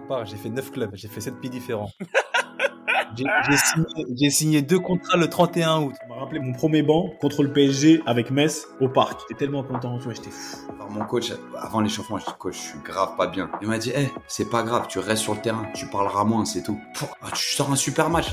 Part, j'ai fait 9 clubs, j'ai fait 7 pays différents. J'ai signé, signé, deux contrats le 31 août. Ça m'a rappelé mon premier banc contre le PSG avec Metz au parc. J'étais tellement content, tu vois, j'étais fou. Alors mon coach, avant l'échauffement, je dis coach, je suis grave pas bien. Il m'a dit, hé, c'est pas grave, tu restes sur le terrain, tu parleras moins, c'est tout. Ah, tu sors un super match.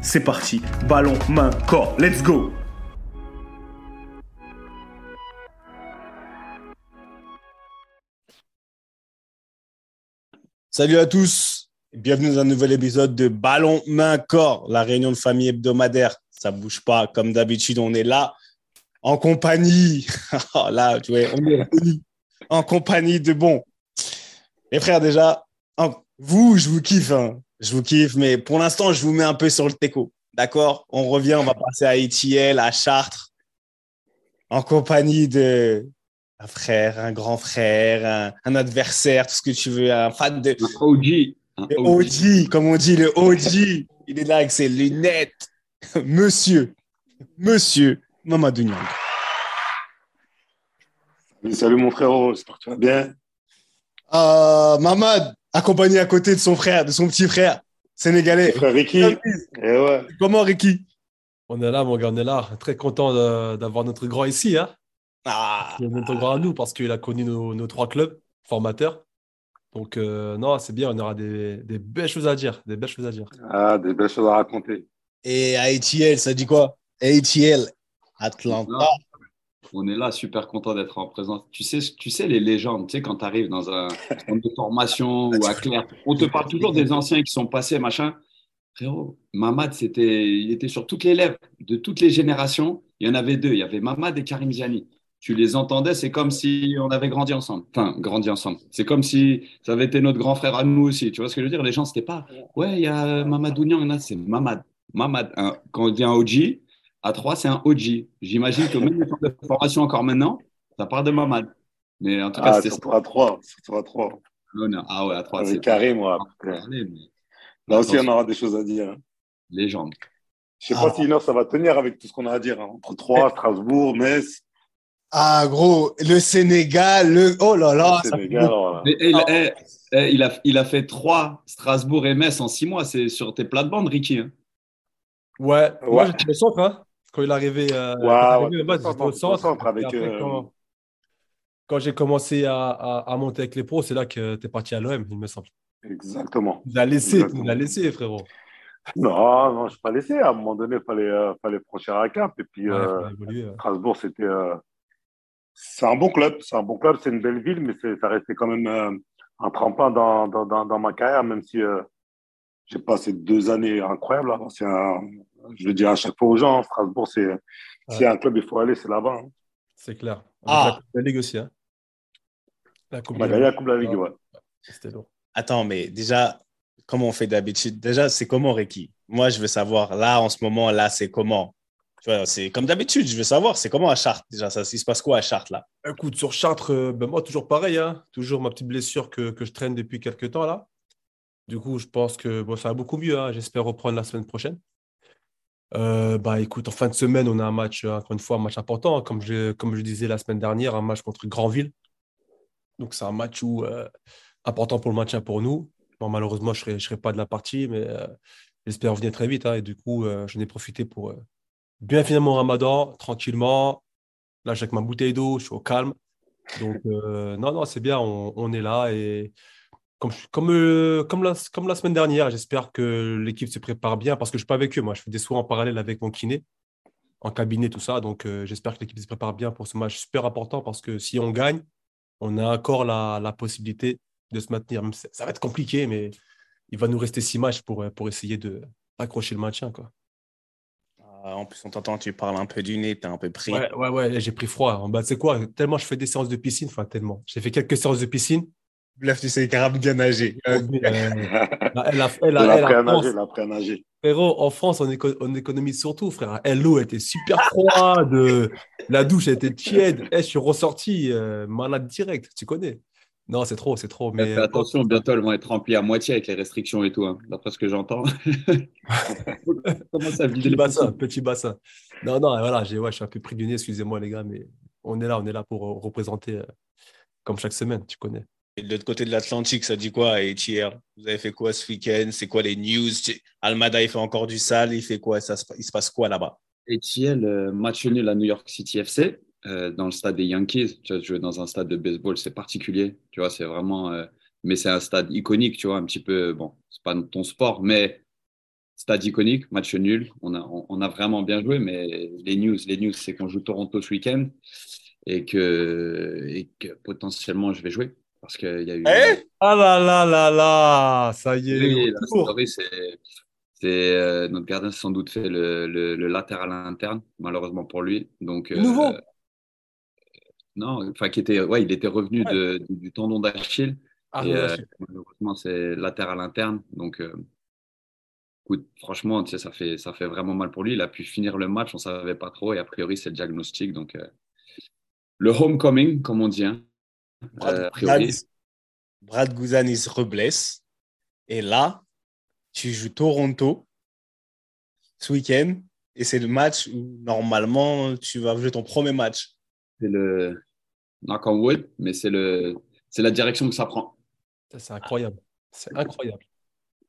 c'est parti. Ballon, main, corps. Let's go Salut à tous. Bienvenue dans un nouvel épisode de Ballon, main, corps. La réunion de famille hebdomadaire. Ça bouge pas. Comme d'habitude, on est là en compagnie. Oh là, tu vois, on est en compagnie de bon. Les frères, déjà, vous, je vous kiffe. Hein. Je vous kiffe, mais pour l'instant, je vous mets un peu sur le teco. D'accord? On revient, on va passer à ETL, à Chartres, en compagnie de un frère, un grand frère, un, adversaire, tout ce que tu veux, un fan de. Un OG. Un OG. comme on dit, le OG. Il est là avec ses lunettes. Monsieur, monsieur Mamadou Niang. Salut mon frérot, j'espère que tu vas bien. Euh, Mamad, accompagné à côté de son frère, de son petit frère sénégalais. Frère Ricky. Eh Comment Ricky? On est là, mon gars, on est là. Très content d'avoir notre grand ici. Hein ah. Notre grand à nous parce qu'il a connu nos, trois clubs formateurs. Donc, euh, non, c'est bien, on aura des, des, belles choses à dire. Des belles choses à dire. Ah, des belles choses à raconter. Et ATL, ça dit quoi? ATL, Atlanta on est là, super content d'être en présence. Tu sais, tu sais les légendes, tu sais, quand tu arrives dans un de formation ou à Claire, on te parle toujours des anciens qui sont passés, machin. Frérot, Mamad, c'était, il était sur toutes les lèvres de toutes les générations. Il y en avait deux. Il y avait Mamad et Karim Ziani. Tu les entendais, c'est comme si on avait grandi ensemble. Enfin, grandi ensemble. C'est comme si ça avait été notre grand frère à nous aussi. Tu vois ce que je veux dire? Les gens, c'était pas, ouais, il y a Mamadou Niang, c'est Mamad. Mamad, quand on dit un OG, à 3, c'est un OG. J'imagine que même les de formation encore maintenant, ça part de Mamad. Mais en tout cas, ah, c'est à 3. à 3. Ah ouais, à 3. C'est carré, moi. Là aussi, on aura des choses à dire. Hein. Légende. Je ne sais pas si une heure, ça va tenir avec tout ce qu'on a à dire. Hein. Entre 3, Strasbourg, Metz. Ah, gros, le Sénégal, le. Oh là là. Le Sénégal, voilà. Eh, eh, il, a, il a fait 3 Strasbourg et Metz en 6 mois. C'est sur tes plates-bandes, Ricky. Hein. Ouais, moi j'étais centre hein, quand il est arrivé. Euh, au centre. avec, euh, quand, j'ai commencé à, à, monter avec les pros, c'est là que tu es parti à l'OM, il me semble. Exactement. Tu l'as laissé, tu l'as laissé, frérot. Non, non, je ne pas laissé. À un moment donné, il fallait, euh, fallait franchir un cap. Et puis, euh, Strasbourg, c'était. c'est un bon club. C'est un bon club, c'est une belle ville, mais ça restait quand même un tremplin dans, dans, dans, dans, ma carrière, même si j'ai passé deux années incroyables. C'est un, je le dis à chaque fois aux gens, Strasbourg, c'est un club, il faut aller, c'est là-bas. Hein. C'est clair. ah. la Ligue aussi. Hein. La Coupe, on a gagné la Coupe de la Ligue, ouais. C'était lourd. Attends, mais déjà, comment on fait d'habitude Déjà, c'est comment, Ricky Moi, je veux savoir, là, en ce moment, là, c'est comment? C'est comme d'habitude, je veux savoir, c'est comment à Chartres déjà ça, Il se passe quoi à Chartres là? Écoute, sur Chartres, euh, ben moi toujours pareil, hein. toujours ma petite blessure que, que, je traîne depuis quelques temps là. Du coup, je pense que bon, ça va beaucoup mieux. Hein. J'espère reprendre la semaine prochaine. Euh, bah, écoute, en fin de semaine, on a un match, euh, encore une fois, un match important. Hein. comme, je, comme je disais la semaine dernière, un match contre Grandville. Donc, c'est un match où, euh, important pour le maintien pour nous. Malheureusement, je ne serai, serai, pas de la partie, mais j'espère revenir très vite. Hein. et du coup, j'en ai profité pour bien finir mon ramadan tranquillement. Là, j'ai ma bouteille d'eau, je suis au calme. Donc, non, non, c'est bien, on, on, est là et comme, comme, euh, comme, la, comme la semaine dernière, j'espère que l'équipe se prépare bien parce que je ne suis pas avec eux. Moi, je fais des soins en parallèle avec mon kiné, en cabinet, tout ça. Donc, euh, j'espère que l'équipe se prépare bien pour ce match super important parce que si on gagne, on a encore la, la possibilité de se maintenir. Ça va être compliqué, mais il va nous rester six matchs pour, pour essayer de accrocher le maintien. Quoi. Ah, en plus, on t'entend, tu parles un peu du nez, tu es un peu pris. Ouais, ouais, ouais j'ai pris froid. Bas, c'est quoi? Tellement je fais des séances de piscine, enfin, tellement. J'ai fait quelques séances de piscine. Bluff, tu sais, carab bien nager. elle a, elle a, nager, nager. Frérot, en France, on, on, économise surtout, frère. L'eau était super froide, la douche était tiède. Eh, je suis ressorti euh, malade direct, tu connais? Non, c'est trop, c'est trop. Mais attention, bientôt elles vont être remplies à moitié avec les restrictions et tout, hein, d'après ce que j'entends. petit bassin, petit bassin. Non, non, voilà, ouais, je suis un peu pris du nez, excusez-moi les gars, mais on est là, on est là pour représenter euh, comme chaque semaine, tu connais. Et de l'autre côté de l'Atlantique, ça dit quoi, Etier Vous avez fait quoi ce week-end? C'est quoi les news? Almada, il fait encore du sale, il fait quoi? Ça, Il se passe quoi là-bas? Etier, le match nul à New York City FC. Euh, dans le stade des Yankees. Tu vois, jouer dans un stade de baseball, c'est particulier. Tu vois, c'est vraiment. Euh, mais c'est un stade iconique, tu vois, un petit peu. Bon, c'est pas ton sport, mais stade iconique, match nul. On a, on, a vraiment bien joué, mais les news, les news, c'est qu'on joue Toronto ce week-end et que, et que potentiellement je vais jouer parce qu'il y a eu. Eh ah là là là là, ça y est. Oui, c'est. C'est euh, notre gardien sans doute fait le, le, latéral interne, malheureusement pour lui. Donc, Nouveau. Non, enfin, qui était, ouais, il était revenu de, du tendon d'Achille. Ah, et, euh, malheureusement, c'est latéral interne. Donc, euh, écoute, franchement, tu sais, ça, fait, ça fait vraiment mal pour lui. Il a pu finir le match, on ne savait pas trop. Et a priori, c'est le diagnostic. Donc, euh, le homecoming, comme on dit. Hein, Brad, Brad Gouzanis se reblesse. Et là, tu joues Toronto ce week-end. Et c'est le match où, normalement, tu vas jouer ton premier match c'est le knock on wood, mais c'est le c'est la direction que ça prend. C'est incroyable. C'est incroyable.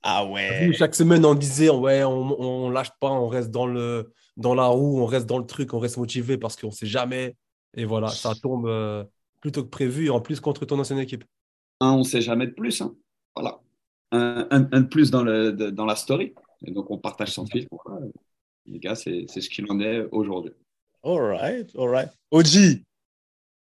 Ah ouais. Chaque semaine, on disait ouais, on, on lâche pas, on reste dans le dans la roue, on reste dans le truc, on reste motivé parce qu'on sait jamais. Et voilà, ça tombe euh, plutôt que prévu, et en plus contre ton ancienne équipe. Un, on sait jamais de plus. Hein. Voilà. Un, un, de plus dans, le, dans la story. Et donc, on partage sans fil. Les gars, c'est ce qu'il en est aujourd'hui. All right, all right. Oji,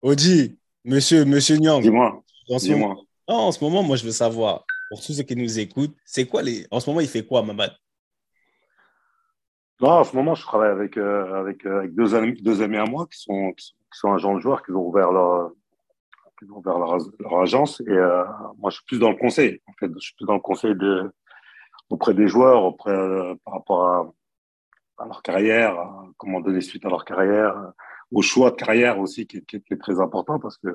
Oji, monsieur, monsieur Nyang. Dis-moi. Dis-moi. en ce moment, moi, je veux savoir, pour tous ceux qui nous écoutent, c'est quoi les. En ce moment, il fait quoi, Mamad? Non, en ce moment, je travaille avec, euh, avec, euh, avec deux, amis, deux amis à moi qui sont, qui sont agents de joueurs, qui ont ouvert leur, ouvert leur, agence. Et euh, moi, je suis plus dans le conseil. En fait, je suis plus dans le conseil auprès des joueurs, auprès, par rapport à leur carrière, comment donner suite à leur carrière, au choix de carrière aussi qui, est très important parce que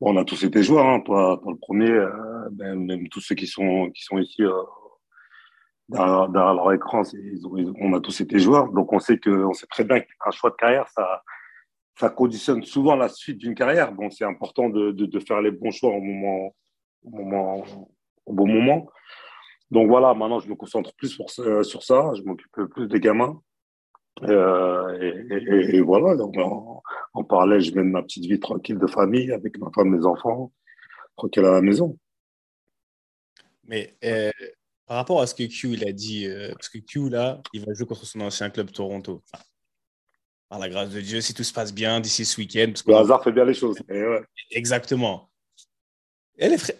on a tous été joueurs, hein, toi, toi, le premier, euh, ben, même tous ceux qui sont qui sont ici euh, derrière, leur écran, on a tous été joueurs, donc on sait que on sait très bien qu'un choix de carrière ça ça conditionne souvent la suite d'une carrière. Bon, c'est important de, faire les bons choix au bon moment. Donc voilà, maintenant je me concentre plus sur, ça, je m'occupe plus des gamins. Euh, et, voilà, donc en, parallèle, je mène ma petite vie tranquille de famille avec ma femme, mes enfants, tranquille à la maison. Mais euh, par rapport à ce que Q a dit, euh, parce que Q là, il va jouer contre son ancien club Toronto. Par la grâce de Dieu, si tout se passe bien d'ici ce week-end. Le hasard fait bien les choses. Ouais. Exactement.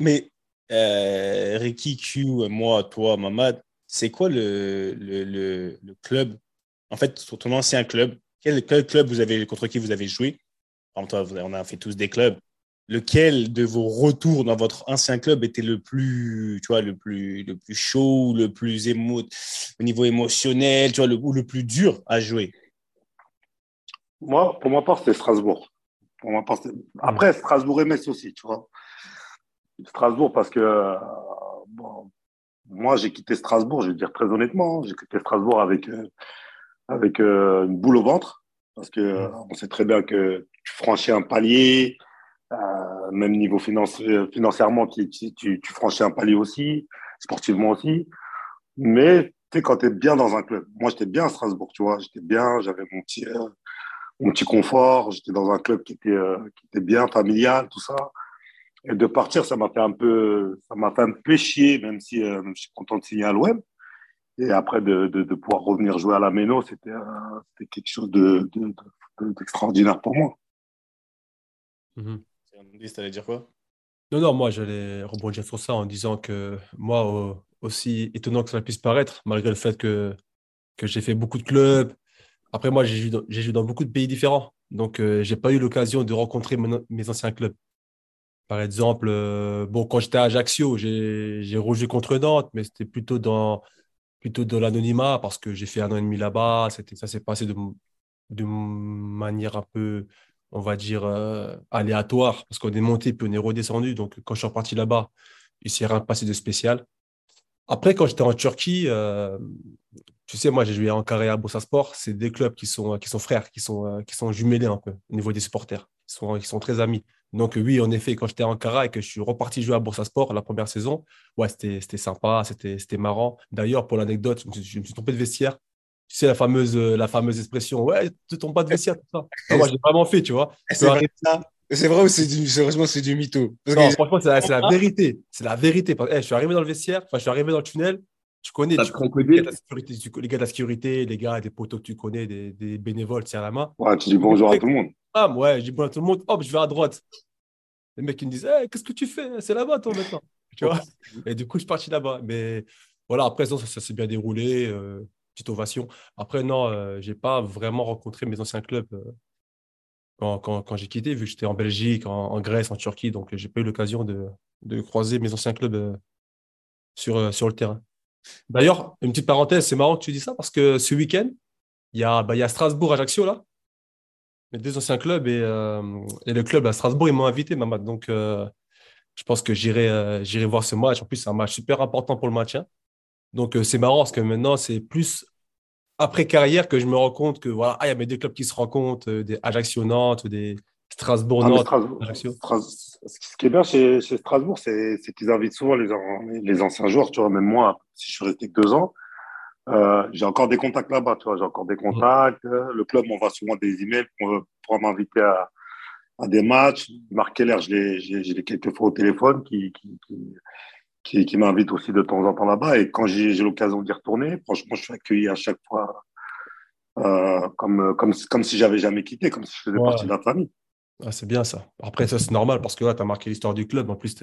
Mais euh, Ricky, Q, moi, toi, Mamad, c'est quoi le, le, le, club? En fait, sur ton ancien club, quel, club vous avez, contre qui vous avez joué? Toi, on a fait tous des clubs. Lequel de vos retours dans votre ancien club était le plus, tu vois, le plus, le plus chaud, le plus émo au niveau émotionnel, tu vois, le, ou le plus dur à jouer? Moi, pour ma part, c'était Strasbourg. Pour ma part, Après, Strasbourg et Metz aussi, tu vois. Strasbourg parce que euh, bon, moi j'ai quitté Strasbourg, je vais dire très honnêtement, j'ai quitté Strasbourg avec euh, avec euh, une boule au ventre parce que on sait très bien que tu franchis un palier, même niveau financier, financièrement tu, tu, tu, franchis un palier aussi, sportivement aussi, mais tu sais quand tu es bien dans un club. Moi j'étais bien à Strasbourg, tu vois, j'étais bien, j'avais mon petit mon petit confort, j'étais dans un club qui était qui était bien familial, tout ça. Et de partir, ça m'a fait un peu, ça m'a fait un peu chier, même si euh, je suis content de signer à l'OM. Et après, de, de, de, pouvoir revenir jouer à la Méno, c'était quelque chose d'extraordinaire de, pour moi. Mhm. C'est Tu allais dire quoi? Non, non, moi, j'allais rebondir sur ça en disant que moi, aussi étonnant que ça puisse paraître, malgré le fait que, que j'ai fait beaucoup de clubs. Après, moi, j'ai joué, dans beaucoup de pays différents. Donc, euh, je n'ai pas eu l'occasion de rencontrer mes, anciens clubs. Par exemple, euh, bon, quand j'étais à Ajaccio, j'ai rejoué contre Nantes, mais c'était plutôt dans, plutôt dans l'anonymat parce que j'ai fait un an et demi là-bas. Ça s'est passé de, manière un peu, on va dire, euh, aléatoire parce qu'on est monté puis on est redescendu. Donc, quand je suis reparti là-bas, il s'est rien passé de spécial. Après, quand j'étais en Turquie, euh, tu sais, moi, j'ai joué en carré à Sport. C'est des clubs qui sont, qui sont frères, qui sont, euh, qui sont jumelés un peu au niveau des supporters. Ils sont, ils sont très amis. Donc, oui, en effet, quand j'étais en Cara et que je suis reparti jouer à Sport la première saison, ouais, c'était sympa, c'était marrant. D'ailleurs, pour l'anecdote, je, me suis trompé de vestiaire. Tu sais, la fameuse, la fameuse expression, ouais, tu ne tombes pas de vestiaire, tout ça. Ah, moi, j'ai vraiment fait, tu vois. C'est vrai ou c'est du, c'est du mytho? Non, franchement, c'est la, vérité. C'est la vérité. je suis arrivé dans le vestiaire, enfin, je suis arrivé dans le tunnel. Tu connais, tu connais les, gars les, gars de la sécurité, les gars, des poteaux que tu connais, des, des bénévoles, tiens la main. Ouais, tu dis bonjour à tout le monde. Ah, ouais, je dis bonjour à tout le monde. Hop, je vais à droite. Les mecs, ils me disent, qu'est-ce que tu fais? C'est là-bas, toi, maintenant. Tu vois? Et du coup, je suis parti là-bas. Mais voilà, après, ça, ça, s'est bien déroulé. Euh, petite ovation. Après, non, euh, je n'ai pas vraiment rencontré mes anciens clubs. Euh, quand, quand, quand j'ai quitté, vu que j'étais en Belgique, en, Grèce, en Turquie. Donc, j'ai pas eu l'occasion de, de, croiser mes anciens clubs euh, sur, sur le terrain. D'ailleurs, une petite parenthèse, c'est marrant que tu dis ça parce que ce week-end, il y, a, bah, il y a Strasbourg, Ajaccio, là. Mes deux anciens clubs et, euh, et le club à Strasbourg, ils m'ont invité, Mamad. Donc, je pense que j'irai j'irai voir ce match. En plus, c'est un match super important pour le maintien. Donc, c'est marrant parce que maintenant, c'est plus après carrière que je me rends compte que voilà, ah, il y a mes deux clubs qui se rencontrent, euh, des Ajaccio Nantes, des Strasbourg ah, ce qui est bien chez, Strasbourg, c'est qu'ils invitent souvent les, les, anciens joueurs. Tu vois, même moi, si je suis resté que deux ans, euh, j'ai encore des contacts là-bas. Tu vois, j'ai encore des contacts. Le club m'envoie souvent des emails pour, pour m'inviter à, à, des matchs. Marc Keller, je l'ai quelques fois au téléphone qui, qui, qui qui, m'invite aussi de temps en temps là-bas. Et quand j'ai l'occasion d'y retourner, franchement, je suis accueilli à chaque fois euh, comme, comme, comme si j'avais jamais quitté, comme si je faisais partie de la famille. Ah, c'est bien ça. Après, ça, c'est normal parce que là, tu as marqué l'histoire du club. En plus,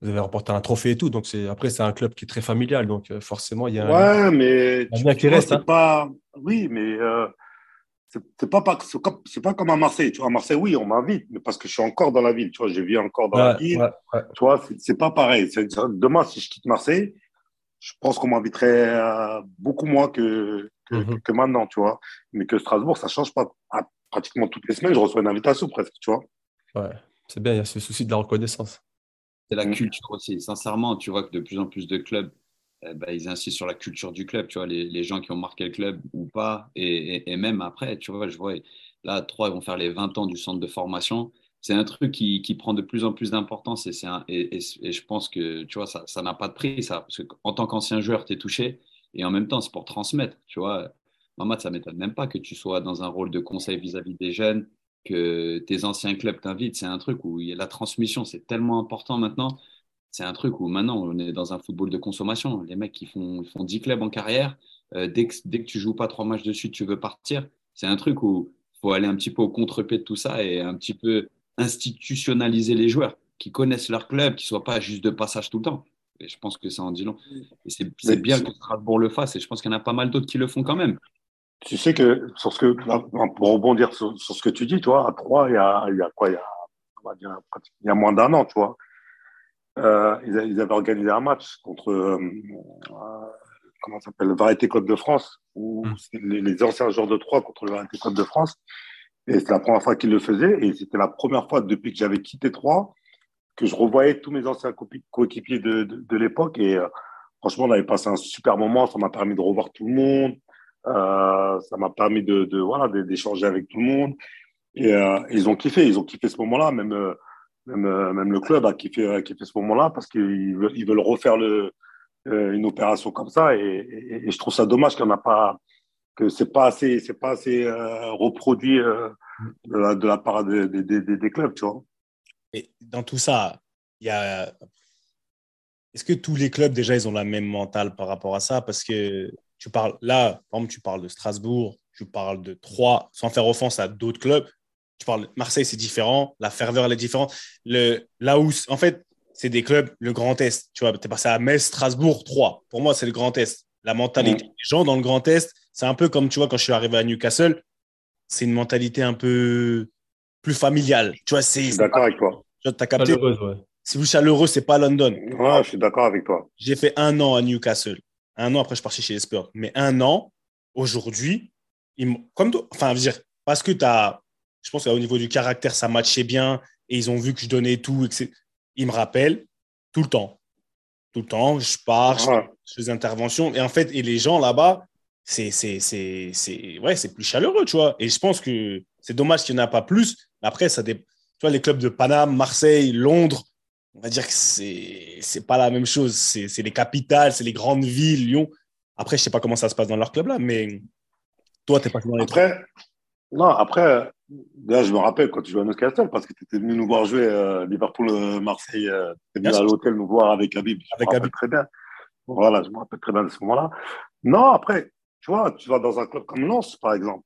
vous avez remporté un trophée et tout. Donc, après, c'est un club qui est très familial. Donc, euh, forcément, il y a ouais, mais un qui reste. Hein. Pas... Oui, mais euh, c'est pas, pas, pas comme à Marseille. Tu vois, à Marseille, oui, on m'invite, mais parce que je suis encore dans la ville. Tu vois, je vis encore dans la ville. Tu vois, c'est pas pareil. Demain, si je quitte Marseille, je pense qu'on m'inviterait euh, beaucoup moins que, mhm. que, maintenant, tu vois. Mais que Strasbourg, ça change pas. Pratiquement toutes les semaines, je reçois une invitation presque, tu vois. Ouais, c'est bien, il y a ce souci de la reconnaissance. C'est la mm. culture aussi. Sincèrement, tu vois que de plus en plus de clubs eh ben, ils insistent sur la culture du club, tu vois, les, les, gens qui ont marqué le club ou pas, et, et, même après, tu vois, je vois, là, trois, ils vont faire les 20 ans du centre de formation. C'est un truc qui, qui, prend de plus en plus d'importance et, et, et, je pense que, tu vois, ça n'a pas de prix, ça, parce qu'en tant qu'ancien joueur, tu es touché, et en même temps, c'est pour transmettre, tu vois. Mamad, ça ne m'étonne même pas que tu sois dans un rôle de conseil vis-à-vis -vis des jeunes, que tes anciens clubs t'invitent. C'est un truc où la transmission, c'est tellement important maintenant c'est un truc où maintenant on est dans un football de consommation. Les mecs qui font, ils font 10 clubs en carrière, euh, dès, que, dès que tu joues pas trois matchs dessus, tu veux partir. C'est un truc où il faut aller un petit peu au contre-pied de tout ça et un petit peu institutionnaliser les joueurs qui connaissent leur club, qui ne soient pas juste de passage tout le temps. Et je pense que ça en dit long. Et c'est bien que Strasbourg le fasse et je pense qu'il y en a pas mal d'autres qui le font quand même. Tu sais que, sur ce que pour rebondir sur, ce que tu dis, toi, à Troyes, il y a, il y a quoi il y a, on va dire, il y a moins d'un an, tu vois euh, ils, avaient organisé un match contre euh, euh comment s'appelle le Variété Club de France, où hmm. les, les, anciens joueurs de Troyes contre le Variété Club de France. Et c'est la première fois qu'ils le faisaient. Et c'était la première fois depuis que j'avais quitté Troyes que je revoyais tous mes anciens coéquipiers de, de, de l'époque. Et euh, franchement, on avait passé un super moment. Ça m'a permis de revoir tout le monde. Euh, ça m'a permis de, voilà d'échanger avec tout le monde. Et euh, ils ont kiffé. Ils ont kiffé ce moment-là. Même euh, même le club a kiffé, kiffé ce moment-là parce qu'ils veulent, refaire une opération comme ça. Et, je trouve ça dommage qu'il n'y en a pas, que c'est pas c'est pas assez reproduit de, la, part des, clubs, tu vois. Et dans tout ça, il y a. Est-ce que tous les clubs déjà ils ont la même mentale par rapport à ça? Parce que tu parles là, par exemple, tu parles de Strasbourg, tu parles de Troyes, sans faire offense à d'autres clubs tu parles Marseille, c'est différent. La ferveur, elle est différente. Le, là où, en fait, c'est des clubs, le Grand Est. Tu vois, tu es passé à Metz, Strasbourg, 3. Pour moi, c'est le Grand Est. La mentalité mm. des gens dans le Grand Est, c'est un peu comme, tu vois, quand je suis arrivé à Newcastle, c'est une mentalité un peu plus familiale. Tu vois, c'est. d'accord avec toi. Tu as capté. Ouais. Si vous chaleureux, c'est pas London. Ouais, je suis d'accord avec toi. J'ai fait un an à Newcastle. Un an après, je suis parti chez les Spurs. Mais un an, aujourd'hui, comme toi, enfin, je veux dire, parce que tu as, je pense qu'au niveau du caractère, ça matchait bien et ils ont vu que je donnais tout. Et ils me rappellent tout le temps. Tout le temps, je pars, je fais des interventions. Et en fait, et les gens là-bas, c'est ouais, plus chaleureux, tu vois. Et je pense que c'est dommage qu'il n'y en a pas plus. Après, ça tu vois, les clubs de Paname, Marseille, Londres, on va dire que c'est c'est pas la même chose. C'est les capitales, c'est les grandes villes, Lyon. Après, je sais pas comment ça se passe dans leur club là, mais toi, tu n'es pas dans les Après, non, après, là, je me rappelle quand tu jouais à Newcastle, parce que tu étais venu nous voir jouer euh, Liverpool-Marseille. Euh, tu étais venu à l'hôtel nous voir avec Habib. Je avec Habib. très bien. Voilà, je me rappelle très bien de ce moment-là. Non, après, tu vois, tu vas dans un club comme Lens, par exemple.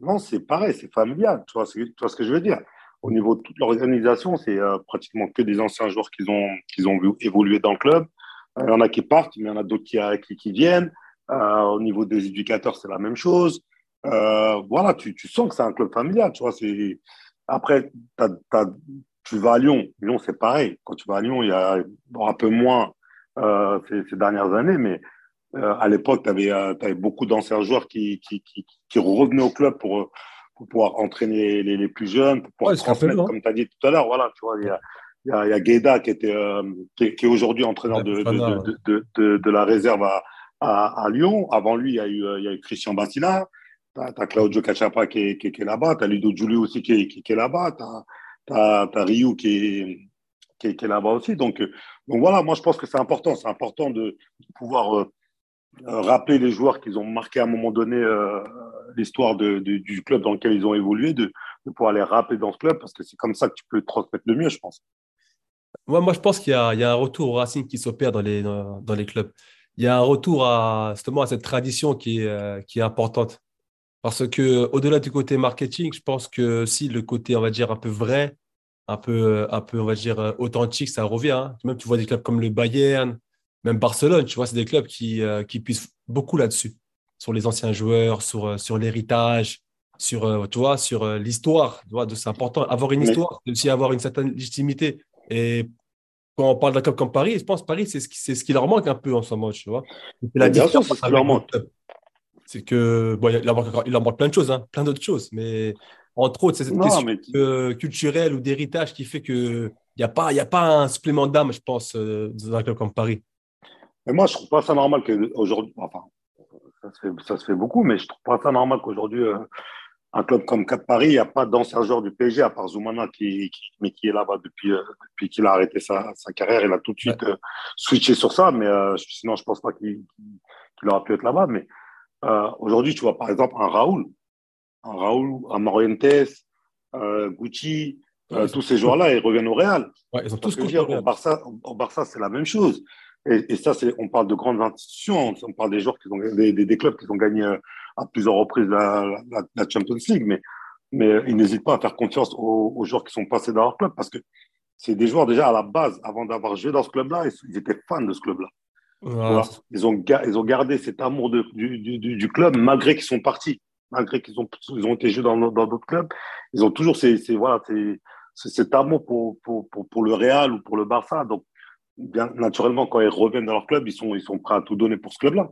Lens, c'est pareil, c'est familial. Tu vois, tu vois ce que je veux dire Au niveau de toute l'organisation, c'est euh, pratiquement que des anciens joueurs qui ont, qui ont évolué dans le club. Euh, il y en a qui partent, mais il y en a d'autres qui, qui, qui, viennent. Euh, au niveau des éducateurs, c'est la même chose. voilà, tu, tu, sens que c'est un club familial. Tu vois. Après, tu vas à Lyon. Lyon, c'est pareil. Quand tu vas à Lyon, il y a un peu moins ces, dernières années, mais euh, à l'époque, tu avais, euh, beaucoup d'anciens joueurs qui, qui, qui, revenaient au club pour, pour pouvoir entraîner les, les, plus jeunes, pour pouvoir transmettre, hein. comme tu as dit tout à l'heure. Voilà, tu vois, il y a, il y a, y a Gueda qui, était, euh, qui, est aujourd'hui entraîneur de, de, de, de, de, la réserve à, à, à, Lyon. Avant lui, il y a eu, il y a eu Christian Bassila. Tu as, Claudio Cachapa qui est, qui, est là-bas. Tu as Ludo Giulio aussi qui est, qui, est là-bas. Tu as, as, Ryu qui est, qui est, là-bas aussi. Donc, donc voilà, moi je pense que c'est important. C'est important de pouvoir euh, rappeler les joueurs qu'ils ont marqué à un moment donné euh, l'histoire du club dans lequel ils ont évolué, de, pouvoir les rappeler dans ce club, parce que c'est comme ça que tu peux transmettre le mieux, je pense. Moi, moi je pense qu'il y, a un retour au Racing qui s'opère dans les, dans les clubs. Il y a un retour à, justement à cette tradition qui est, euh, qui est importante. Parce que au-delà du côté marketing, je pense que si le côté, on va dire, un peu vrai, un peu, un peu on va dire, authentique, ça revient. Hein. Même tu vois des clubs comme le Bayern, même Barcelone, tu vois, c'est des clubs qui, euh, qui puissent beaucoup là-dessus, sur les anciens joueurs, sur, euh, sur l'héritage, sur, euh, tu vois, sur l'histoire. C'est important. Avoir une histoire, c'est aussi avoir une certaine légitimité. Et quand on parle d'un club comme Paris, je pense que Paris, c'est ce, qui, ce qui leur manque un peu en ce moment, tu vois. la différence, c'est leur manque. C'est que, bon, il leur manque, il leur manque plein de choses, hein, plein d'autres choses, mais entre autres, c'est cette question culturelle ou d'héritage qui fait qu'il n'y a, pas, a pas un supplément d'âme, je pense, dans un club comme Paris. Mais moi, je trouve pas ça normal qu'aujourd'hui, enfin, ça se, fait, ça se fait beaucoup, mais je trouve pas ça normal qu'aujourd'hui, euh, un club comme Cap Paris, il n'y a pas d'ancien joueur du PSG, à part Zoumana, qui, mais qui est là-bas depuis, euh, depuis qu'il a arrêté sa, sa, carrière. Il a tout de suite euh, switché sur ça, mais sinon, je pense pas qu'il qu aura pu être là-bas. Mais aujourd'hui, tu vois, par exemple, un Raoul, un Raoul, un Morientes, Gucci, tous ces joueurs-là, ils reviennent au Real. Ouais, ils ont tous dire, au Barça, au Barça c'est la même chose. Et, et ça, c'est, on parle de grandes institutions, on parle des joueurs qui ont des, des, des clubs qui ont gagné euh, à plusieurs reprises la, la, la Champions League, mais, mais ils n'hésitent pas à faire confiance aux, aux, joueurs qui sont passés dans leur club parce que c'est des joueurs déjà à la base, avant d'avoir joué dans ce club-là, ils, étaient fans de ce club-là. Ils, ont, ils ont gardé cet amour de, du, du, du, club malgré qu'ils sont partis, malgré qu'ils ont, ils ont été joués dans, dans d'autres clubs. Ils ont toujours ces, ces voilà, ces, cet amour pour, pour, pour, pour, le Real ou pour le Barça. Donc, bien naturellement, quand ils reviennent dans leur club, ils sont, ils sont prêts à tout donner pour ce club-là.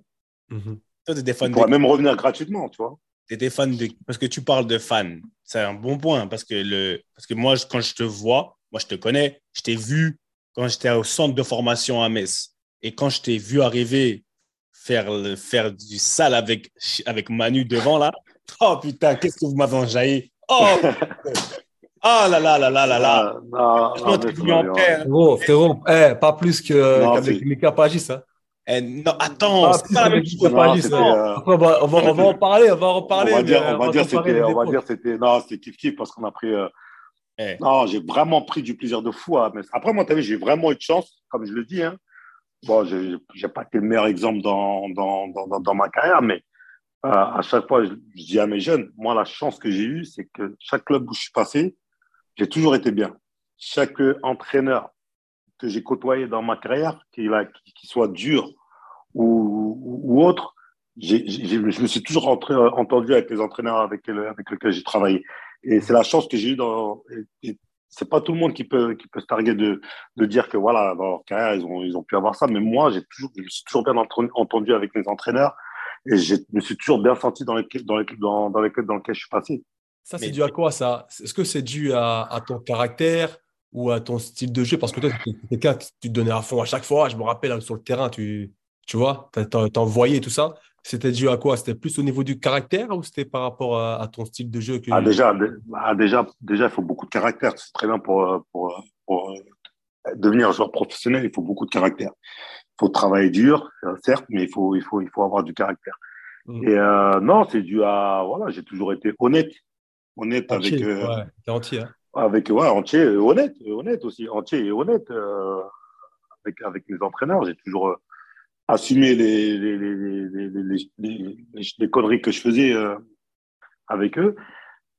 Mm des fans ils même revenir gratuitement, tu vois. Tu des fans de... Parce que tu parles de fans. C'est un bon point. Parce que, le... parce que moi, quand je te vois, moi, je te connais, je t'ai vu quand j'étais au centre de formation à Metz. Et quand je t'ai vu arriver faire, faire du sale avec, avec Manu devant, là, oh putain, qu'est-ce que vous m'avez enjaillé. Oh Oh là là là là là là. Ah, non, non, frérot, frérot eh, pas plus qu'avec Mika Pagis. Hein. Eh, non, attends, c'est pas la même chose. Pagis, euh... on, va, on, va, on va en parler, on va en parler. On va dire, on va dire c'était, on va dire c'était, non, c'était kiff kiff parce qu'on a pris. Euh... Eh. Non, j'ai vraiment pris du plaisir de fou. Hein, après, moi, tu vu, j'ai vraiment eu de chance, comme je le dis. Hein. Bon, j'ai pas été le meilleur exemple dans, dans, dans, dans ma carrière, mais à chaque fois, je, dis à mes jeunes, moi, la chance que j'ai eue, c'est que chaque club où je suis passé, j'ai toujours été bien. Chaque entraîneur que j'ai côtoyé dans ma carrière, qu'il soit dur ou, autre, je me suis toujours entendu avec les entraîneurs avec, lesquels j'ai travaillé. Et c'est la chance que j'ai eue dans. C'est pas tout le monde qui peut, se targuer de, dire que voilà, dans leur carrière, ils ont, pu avoir ça. Mais moi, j'ai toujours, je me suis toujours bien entendu avec mes entraîneurs et je me suis toujours bien senti dans l'équipe dans, dans, dans, dans lesquelles je suis passé. Ça, c'est dû à quoi ça? Est-ce que c'est dû à, à, ton caractère ou à ton style de jeu? Parce que toi, tu te donnais à fond à chaque fois. Je me rappelle sur le terrain, tu, tu vois, tu envoyé tout ça. C'était dû à quoi? C'était plus au niveau du caractère ou c'était par rapport à, ton style de jeu que... ah, déjà, ah, déjà, déjà, il faut beaucoup de caractère. C'est très bien pour, pour, pour, devenir joueur professionnel. Il faut beaucoup de caractère. Il faut travailler dur, certes, mais il faut, il faut, il faut avoir du caractère. Mmh. Et euh, non, c'est dû à voilà, j'ai toujours été honnête, honnête avec. Euh, ouais, entier. Hein. Avec ouais, entier, honnête, honnête aussi, entier et honnête euh, avec avec mes entraîneurs. J'ai toujours assumer les, les, les, les, conneries que je faisais euh, avec eux.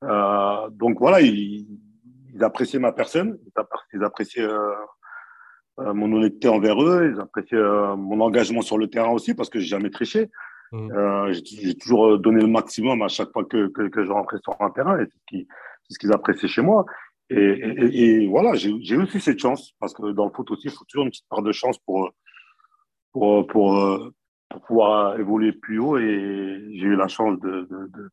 Euh, donc voilà, ils, ils, appréciaient ma personne, ils appréciaient euh, mon honnêteté envers eux, ils appréciaient mon engagement sur le terrain aussi parce que j'ai jamais triché. Mmh. j'ai toujours donné le maximum à chaque fois que, que, je rentrais sur un terrain et c'est ce qu'ils appréciaient chez moi. Et, voilà, j'ai aussi cette chance parce que dans le foot aussi, il faut toujours une petite part de chance pour pour, pour, euh, pour pouvoir évoluer plus haut et j'ai eu la chance de, de,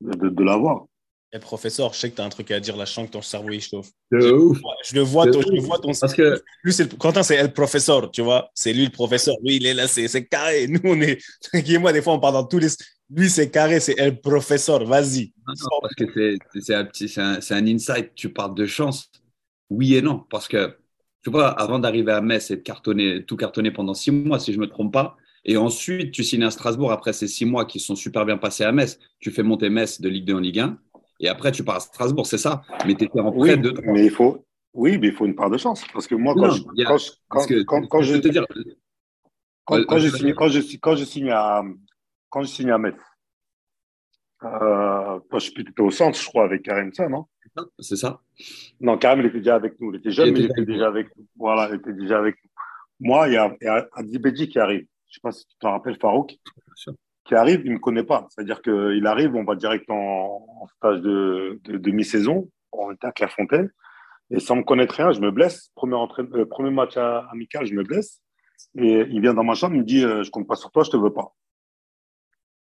de, de, l'avoir. Et professeur, je sais que tu as un truc à dire, la chance que ton cerveau il chauffe. Je, je, le vois, ton, je le vois ton Parce que lui, c'est Quentin, c'est le professeur, tu vois. C'est lui le professeur. Lui, il est là, c'est carré. Nous, on est. Guy et moi, des fois, on parle dans tous les. Lui, c'est carré, c'est le professeur. Vas-y. Parce que c'est un, un insight. Tu parles de chance. Oui et non. Parce que tu vois, avant d'arriver à Metz et de cartonner, tout cartonner pendant six mois, si je ne me trompe pas, et ensuite tu signes à Strasbourg après ces six mois qui sont super bien passés à Metz, tu fais monter Metz de Ligue 2 en Ligue 1, et après tu pars à Strasbourg, c'est ça Mais tu étais en prêt de. Mais il faut, oui, mais il faut une part de chance. Parce que moi, quand je. Quand, quand, je. Te dire, quand, je signe, quand, je, quand je signe à, quand je signe à Metz, euh, je suis au centre, je crois, avec Karim ça, non? C'est ça Non, Karim, il était déjà avec nous. Il était jeune, mais il était déjà avec nous. Voilà, il était déjà avec nous. Moi, il y a, il qui arrive. Je ne sais pas si tu te rappelles, Farouk. Qui arrive, il ne me connaît pas. C'est-à-dire qu'il arrive, on va direct en, stage de, de, mi-saison. On était à Clairefontaine. Et sans me connaître rien, je me blesse. Premier, euh, premier match amical, je me blesse. Et il vient dans ma chambre, il me dit euh, Je compte pas sur toi, je te veux pas.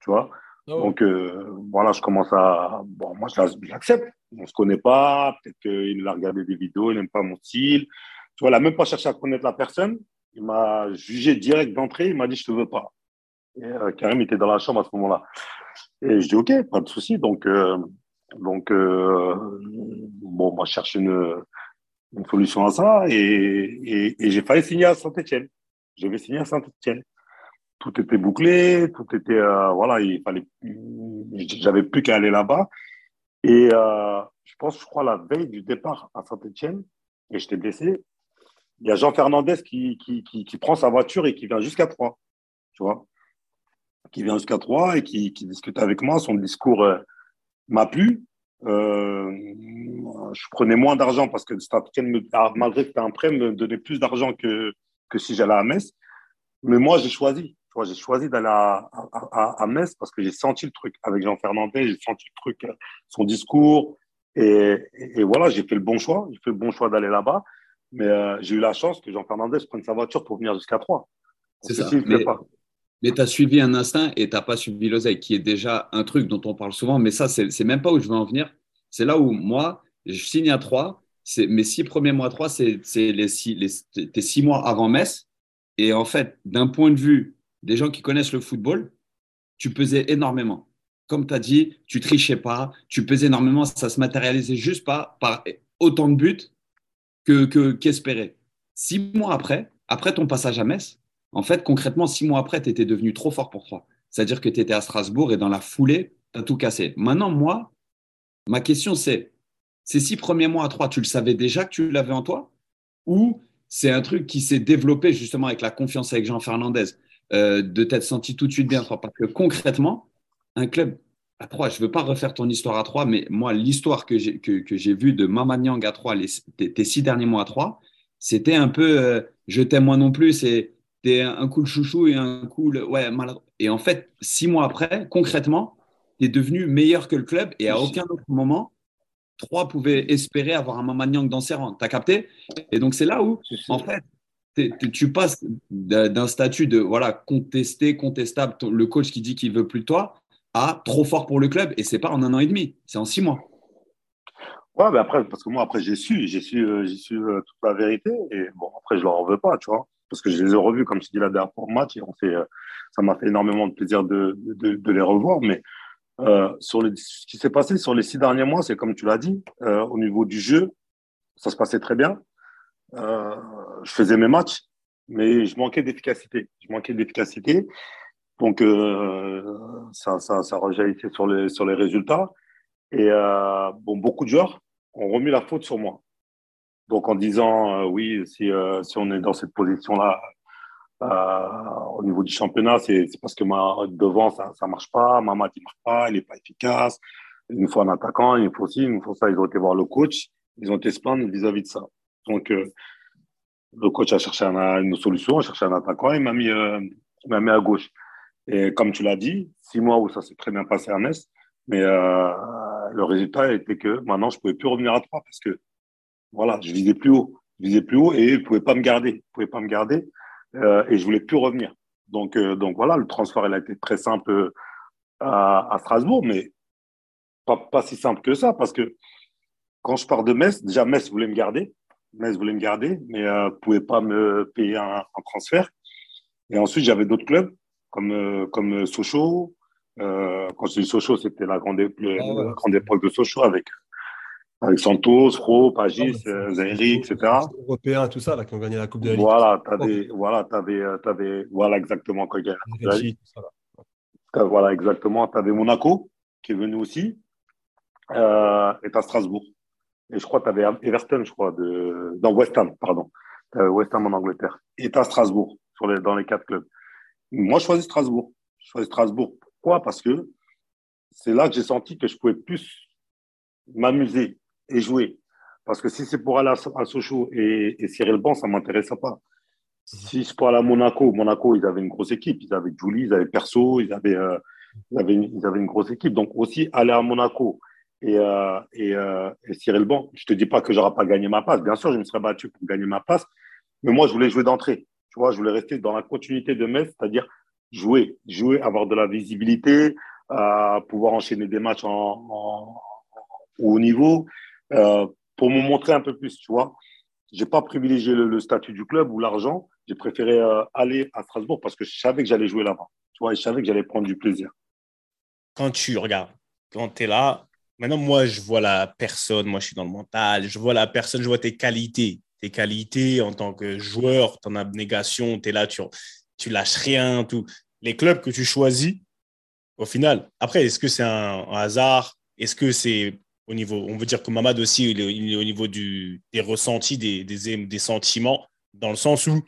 Tu vois? Ah Donc, euh, voilà, je commence à. Bon, moi, je l'accepte. On ne se connaît pas. Peut-être qu'il a regardé des vidéos, il n'aime pas mon style. Tu vois, il n'a même pas cherché à connaître la personne. Il m'a jugé direct d'entrée. Il m'a dit Je ne te veux pas. Et, euh, Karim était dans la chambre à ce moment-là. Et je dis Ok, pas de souci. Donc, euh, donc bon, moi, je cherche une, solution à ça. Et, et, et j'ai failli signer à Saint-Etienne. Je vais signer à Saint-Etienne tout était bouclé, tout était euh, voilà, il fallait, j'avais plus qu'à aller là-bas. Et euh, je pense, je crois la veille du départ à Saint-Etienne, et j'étais blessé. Il y a Jean Fernandez qui, qui, qui, prend sa voiture et qui vient jusqu'à Troyes, tu vois, qui vient jusqu'à Troyes et qui, qui discute avec moi. Son discours euh, m'a plu. je prenais moins d'argent parce que Saint-Etienne, malgré que c'était un prêt, me donnait plus d'argent que, que si j'allais à Metz. Mais moi, j'ai choisi j'ai choisi d'aller à, à, Metz parce que j'ai senti le truc avec Jean Fernandez, j'ai senti le truc, euh, son discours. Et, et, voilà, j'ai fait le bon choix. J'ai fait le bon choix d'aller là-bas. Mais euh, j'ai eu la chance que Jean Fernandez prenne sa voiture pour venir jusqu'à Troyes. C'est ça. Mais, tu as suivi un instinct et tu n'as pas suivi l'oseille, qui est déjà un truc dont on parle souvent. Mais ça, c'est même pas où je veux en venir. C'est là où moi, je signe à Troyes. Mes six premiers mois à Troyes, c'est les six, les, six mois avant Metz. Et en fait, d'un point de vue des gens qui connaissent le football, tu pesais énormément. Comme tu as dit, tu trichais pas, tu pesais énormément, ça se matérialisait juste pas par autant de buts que qu'espéré. six mois après, après ton passage à Metz, en fait, concrètement, six mois après, tu étais devenu trop fort pour toi. C'est-à-dire que tu étais à Strasbourg et dans la foulée, tu as tout cassé. Maintenant, moi, ma question, c'est ces six premiers mois à trois, tu le savais déjà que tu l'avais en toi? Ou c'est un truc qui s'est développé justement avec la confiance avec Jean Fernandez? Euh, de t'être senti tout de suite bien. Parce que concrètement, un club à 3, je ne veux pas refaire ton histoire à 3, mais moi, l'histoire que j'ai vue de Mamanyang à 3, les, tes, six derniers mois à 3, c'était un peu euh, je t'aime moi non plus, c'est un cool chouchou et un cool. Ouais, Et en fait, six mois après, concrètement, tu es devenu meilleur que le club et à aucun autre moment, 3 pouvaient espérer avoir un Mamanyang dans ses rangs. Tu as capté? Et donc, c'est là où, en fait, tu passes d'un statut de voilà contesté, contestable, le coach qui dit qu'il veut plus de toi, à trop fort pour le club. Et c'est pas en un an et demi, c'est en six mois. Ouais, mais après, parce que moi, après, j'ai su, j'ai su, euh, j'ai su euh, toute la vérité. Et bon, après, je leur en veux pas, tu vois. Parce que je les ai revus, comme je dis, la dernière match. Et on fait, euh, ça m'a fait énormément de plaisir de, les revoir. Mais sur les, ce qui s'est passé sur les six derniers mois, c'est comme tu l'as dit, au niveau du jeu, ça se passait très bien. je faisais mes matchs, mais je manquais d'efficacité. Je manquais d'efficacité. Donc, euh, ça, ça, ça rejaillissait sur les, sur les résultats. Et euh, bon, beaucoup de joueurs ont remis la faute sur moi. Donc, en disant, euh, oui, si, euh, si on est dans cette position-là euh, au niveau du championnat, c'est parce que ma, devant, ça ne marche pas, ma mat, il ne marche pas, il n'est pas efficace. Il nous faut un attaquant, il nous faut ci, il nous faut ça. Ils ont été voir le coach, ils ont été se plaindre vis-à-vis de ça. Donc, le coach a cherché une solution, a cherché un attaquant, il m'a mis, m'a mis à gauche. Et comme tu l'as dit, six mois où ça s'est très bien passé à Metz, mais le résultat était que maintenant, je ne pouvais plus revenir à trois parce que voilà, je visais plus haut. Je visais plus haut et ils ne pouvaient pas me garder. Ils pouvaient pas me garder euh, et je voulais plus revenir. Donc, euh, donc voilà, le transfert, il a été très simple à, à Strasbourg, mais pas, pas, si simple que ça parce que quand je pars de Metz, déjà Metz voulait me garder. Metz voulait me garder, mais ne euh, pouvait pas me payer un, un transfert. Et ensuite, j'avais d'autres clubs comme, euh, comme Sochaux. Euh, quand je dis Sochaux, c'était la grande, ah grande époque de Sochaux avec, avec Santos, Fro, Pagis, ah euh, Zairi, etc. Européens, tout ça, là, qui ont gagné la Coupe de la Ligue. Voilà, tu avais, voilà, avais, avais, voilà exactement quand il Voilà, exactement. Tu avais Monaco, qui est venu aussi, euh, et tu Strasbourg. Et je crois que tu avais Everton, je crois, de, dans West Ham, pardon. West Ham en Angleterre. Et tu Strasbourg, sur les, dans les quatre clubs. Moi, je choisis Strasbourg. Je choisis Strasbourg. Pourquoi? Parce que c'est là que j'ai senti que je pouvais plus m'amuser et jouer. Parce que si c'est pour aller à, Sochaux et, et Cyril Ban, ça ne m'intéressait pas. Si c'est pour aller à Monaco, Monaco, ils avaient une grosse équipe. Ils avaient Julie, ils avaient Perso, ils avaient, euh, ils avaient, une, ils avaient une grosse équipe. Donc aussi, aller à Monaco et, euh, et, euh, et Cyril Ban, je ne te dis pas que je n'aurais pas gagné ma passe. Bien sûr, je me serais battu pour gagner ma passe. Mais moi, je voulais jouer d'entrée. Tu vois, je voulais rester dans la continuité de Metz, c'est-à-dire jouer, jouer, avoir de la visibilité, euh, pouvoir enchaîner des matchs en, haut niveau, euh, pour me montrer un peu plus, tu vois. J'ai pas privilégié le, statut du club ou l'argent. J'ai préféré euh, aller à Strasbourg parce que je savais que j'allais jouer là-bas. Tu vois, et je savais que j'allais prendre du plaisir. Quand tu regardes, quand tu es là, maintenant, moi, je vois la personne, moi, je suis dans le mental, je vois la personne, je vois tes qualités tes qualités en tant que joueur, ton abnégation, tu es là, tu, tu lâches rien, tout. Les clubs que tu choisis, au final, après, est-ce que c'est un, hasard? Est-ce que c'est au niveau, on veut dire que Mamad aussi, il est, au niveau du, des ressentis, des, des, des, sentiments, dans le sens où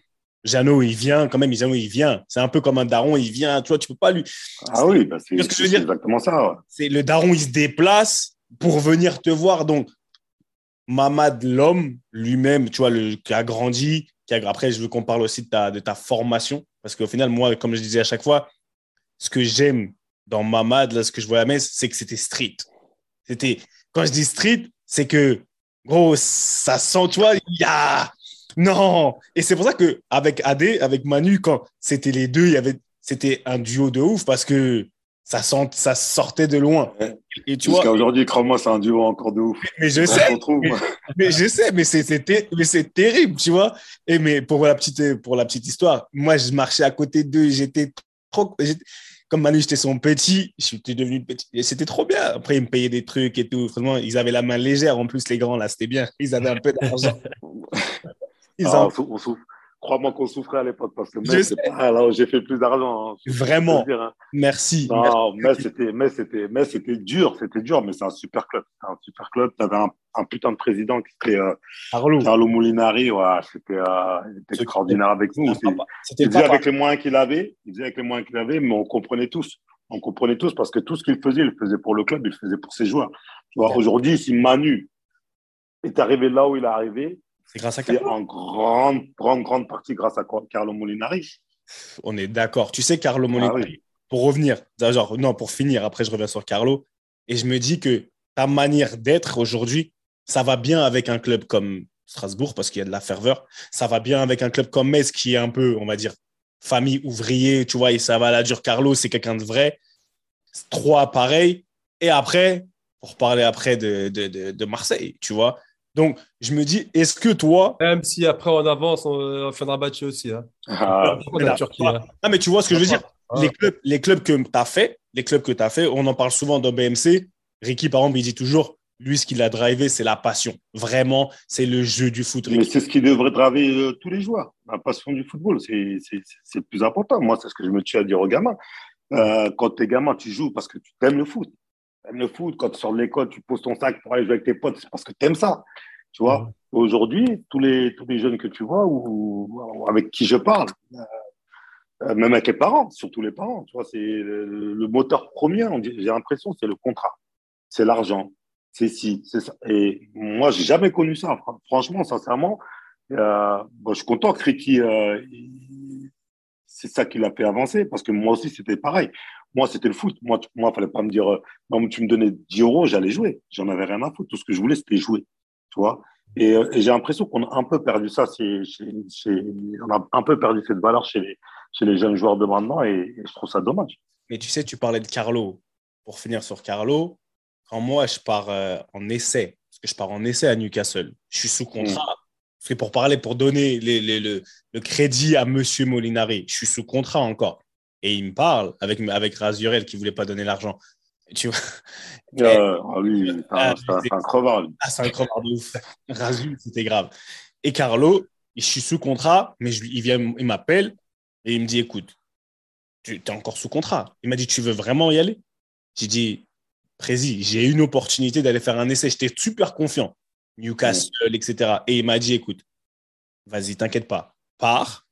Jeannot, il vient, quand même, Jeannot, il vient. C'est un peu comme un daron, il vient, tu vois, tu peux pas lui. Ah oui, bah c'est exactement ça. C'est le daron, il se déplace pour venir te voir. Donc, Mamad l'homme lui-même, tu vois, le, qui a grandi, qui a, après, je veux qu'on parle aussi de ta, de ta formation, parce qu'au final, moi, comme je disais à chaque fois, ce que j'aime dans Mamad, là, ce que je vois à Metz, c'est que c'était street. C'était, quand je dis street, c'est que, gros, ça sent, tu vois, il y a, non. Et c'est pour ça que avec AD, avec Manu, quand c'était les deux, il y avait, c'était un duo de ouf parce que ça, sent, ça sortait de loin. Et tu Jusqu'à aujourd'hui, crois-moi, c'est un duo encore de ouf. Mais je sais. Mais, je sais, mais c'était, mais c'est terrible, tu vois. Et mais pour la petite, pour la petite histoire, moi, je marchais à côté d'eux, j'étais trop, comme Manu, j'étais son petit, j'étais devenu petit. Et c'était trop bien. Après, ils me payaient des trucs et tout. Vraiment, ils avaient la main légère. En plus, les grands, là, c'était bien. Ils avaient un peu d'argent. Ils ah, crois-moi qu'on souffrait à l'époque parce que c'est pas là où j'ai fait plus d'argent. Hein. Vraiment. Hein. Merci. Non, mais c'était, c'était, c'était dur, c'était dur, mais c'est un super club. un super club. Tu avais un, putain de président qui était euh, Carlo Molinari. Ouais, c'était, euh, extraordinaire avec nous. Il, faisait avec les moyens qu'il avait, il faisait avec les moyens qu'il avait, mais on comprenait tous. on comprenait tous parce que tout ce qu'il faisait, il le faisait pour le club, il le faisait pour ses joueurs. Aujourd'hui, si Manu est arrivé là où il est arrivé, c'est grâce à C'est en grande, grande, grande partie grâce à Carlo Molinari. On est d'accord. Tu sais, Carlo ah Molinari, pour revenir, genre, non, pour finir, après je reviens sur Carlo, et je me dis que ta manière d'être aujourd'hui, ça va bien avec un club comme Strasbourg parce qu'il y a de la ferveur. Ça va bien avec un club comme Metz qui est un peu, on va dire, famille ouvrier, tu vois, et ça va la dure. Carlo, c'est quelqu'un de vrai. Trois, pareil. Et après, pour parler après de, de, de, Marseille, tu vois. Donc, je me dis, est-ce que toi. Même si après on avance, on, fait un match aussi. Hein. Ah, hein. mais tu vois ce que je veux dire. Les clubs, les clubs que tu as fait, les clubs que tu as fait, on en parle souvent dans BMC. Ricky, par exemple, il dit toujours lui, ce qu'il a drivé, c'est la passion. Vraiment, c'est le jeu du foot. Mais c'est ce qui devrait driver euh, tous les joueurs. La passion du football, c'est le plus important. Moi, c'est ce que je me tue à dire aux gamins. Euh, quand tu es gamin, tu joues parce que tu aimes le foot. Le foot. Quand tu sors de l'école, tu poses ton sac pour aller jouer avec tes potes, c'est parce que tu aimes ça. Tu vois Aujourd'hui, tous les, tous les jeunes que tu vois ou, avec qui je parle, euh, même avec les parents, surtout les parents, tu vois, c'est le, moteur premier, j'ai l'impression, c'est le contrat, c'est l'argent, c'est si, c'est ça. Et moi, j'ai jamais connu ça. Franchement, sincèrement, euh, bon, je suis content que Ricky, euh, c'est ça qui l'a fait avancer, parce que moi aussi, c'était pareil. Moi, c'était le foot. Moi, il ne fallait pas me dire, euh, tu me donnais 10 euros, j'allais jouer. J'en avais rien à foutre. Tout ce que je voulais, c'était jouer. Tu vois et, euh, et j'ai l'impression qu'on a un peu perdu ça. C'est, on a un peu perdu cette valeur chez les, chez les jeunes joueurs de maintenant, et, et je trouve ça dommage. Mais tu sais, tu parlais de Carlo. Pour finir sur Carlo, quand moi, je pars euh, en essai, parce que je pars en essai à Newcastle, je suis sous contrat. Mm. C'est pour parler, pour donner le, crédit à Monsieur Molinari. Je suis sous contrat encore. Et il me parle avec, avec Razurel qui ne voulait pas donner l'argent. Tu vois ah oui, c'est un, crevard. Ah, c'est un crevard de ouf. Razul, c'était grave. Et Carlo, je suis sous contrat, mais je, il, vient, il m'appelle et il me dit écoute, tu es encore sous contrat. Il m'a dit tu veux vraiment y aller? J'ai dit Prési, j'ai une opportunité d'aller faire un essai. J'étais super confiant. Newcastle, etc. Et il m'a dit, écoute, vas-y, t'inquiète pas, pars.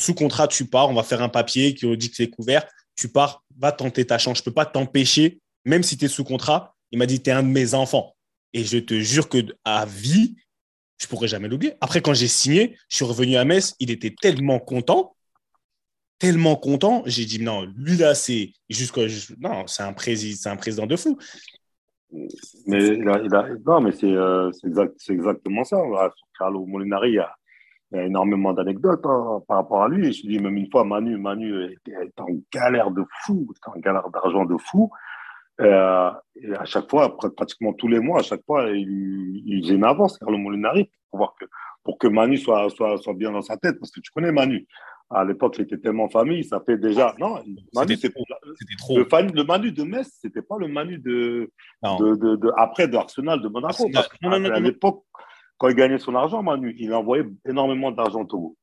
Sous contrat, tu pars. On va faire un papier qui dit que c'est couvert. Tu pars, va tenter ta chance. Je ne peux pas t'empêcher, même si tu es sous contrat. Il m'a dit, tu es un de mes enfants. Et je te jure que à vie, je pourrais jamais l'oublier. Après, quand j'ai signé, je suis revenu à Metz. Il était tellement content tellement content. J'ai dit non, lui là, c'est juste non, c'est un président, c'est un président de fou. Mais non, mais c'est euh, exact, exactement ça. Sur Carlo Molinari, il y a, énormément d'anecdotes hein, par rapport à lui. Je dis même une fois, Manu, Manu était, en galère de fou, était en galère d'argent de fou. Euh, et à chaque fois, pratiquement tous les mois, à chaque fois, il, il faisait une avance, Carlo Molinari, pour, voir que, pour que Manu soit bien dans sa tête. Parce que tu connais Manu à l'époque, il était tellement famille, ça fait déjà. Non, Manu, c'était trop. Le, le, Manu de Metz, c'était pas le Manu de, de, de, après de Arsenal de Monaco. Parce à, l'époque, quand il gagnait son argent, Manu, il envoyait énormément d'argent au Togo.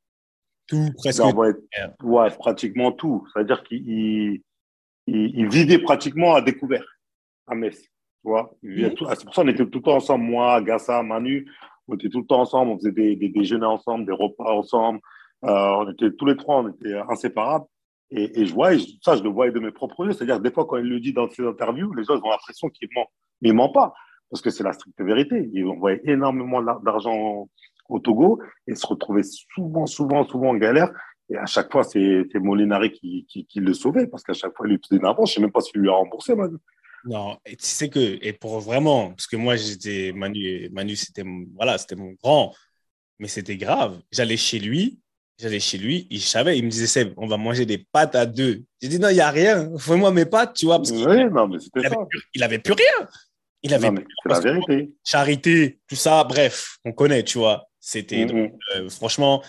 Tout, presque. Il ouais, pratiquement tout. C'est-à-dire qu'il il, vivait pratiquement à découvert à Metz. Tu vois C'est pour ça qu'on était tout le temps ensemble, moi, Gassa, Manu. On était tout le temps ensemble, on faisait des, des déjeuners ensemble, des repas ensemble. Euh, on était tous les trois, on était inséparables. Et, je vois, ça, je le voyais de mes propres yeux. C'est-à-dire, des fois, quand il le dit dans ses interviews, les gens ont l'impression qu'il ment. Mais il ment pas, parce que c'est la stricte vérité. Il envoyait énormément d'argent au Togo et se retrouvait souvent, souvent, souvent en galère. Et à chaque fois, c'est Molinari qui, le sauvait, parce qu'à chaque fois, il lui faisait une avance. Je sais même pas s'il lui a remboursé, Manu. Non, tu sais que, et pour vraiment, parce que moi, j'étais, Manu, Manu c'était voilà, mon grand, mais c'était grave. J'allais chez lui, J'allais chez lui, il savait, il me disait, Seb, on va manger des pâtes à deux. J'ai dit, non, il n'y a rien, fais-moi mes pâtes, tu vois. Parce oui, non, mais c'était ça. il n'avait plus rien. Il avait c'est la vérité. Charité, tout ça, bref, on connaît, tu vois. C'était, mm-hmm. euh, franchement,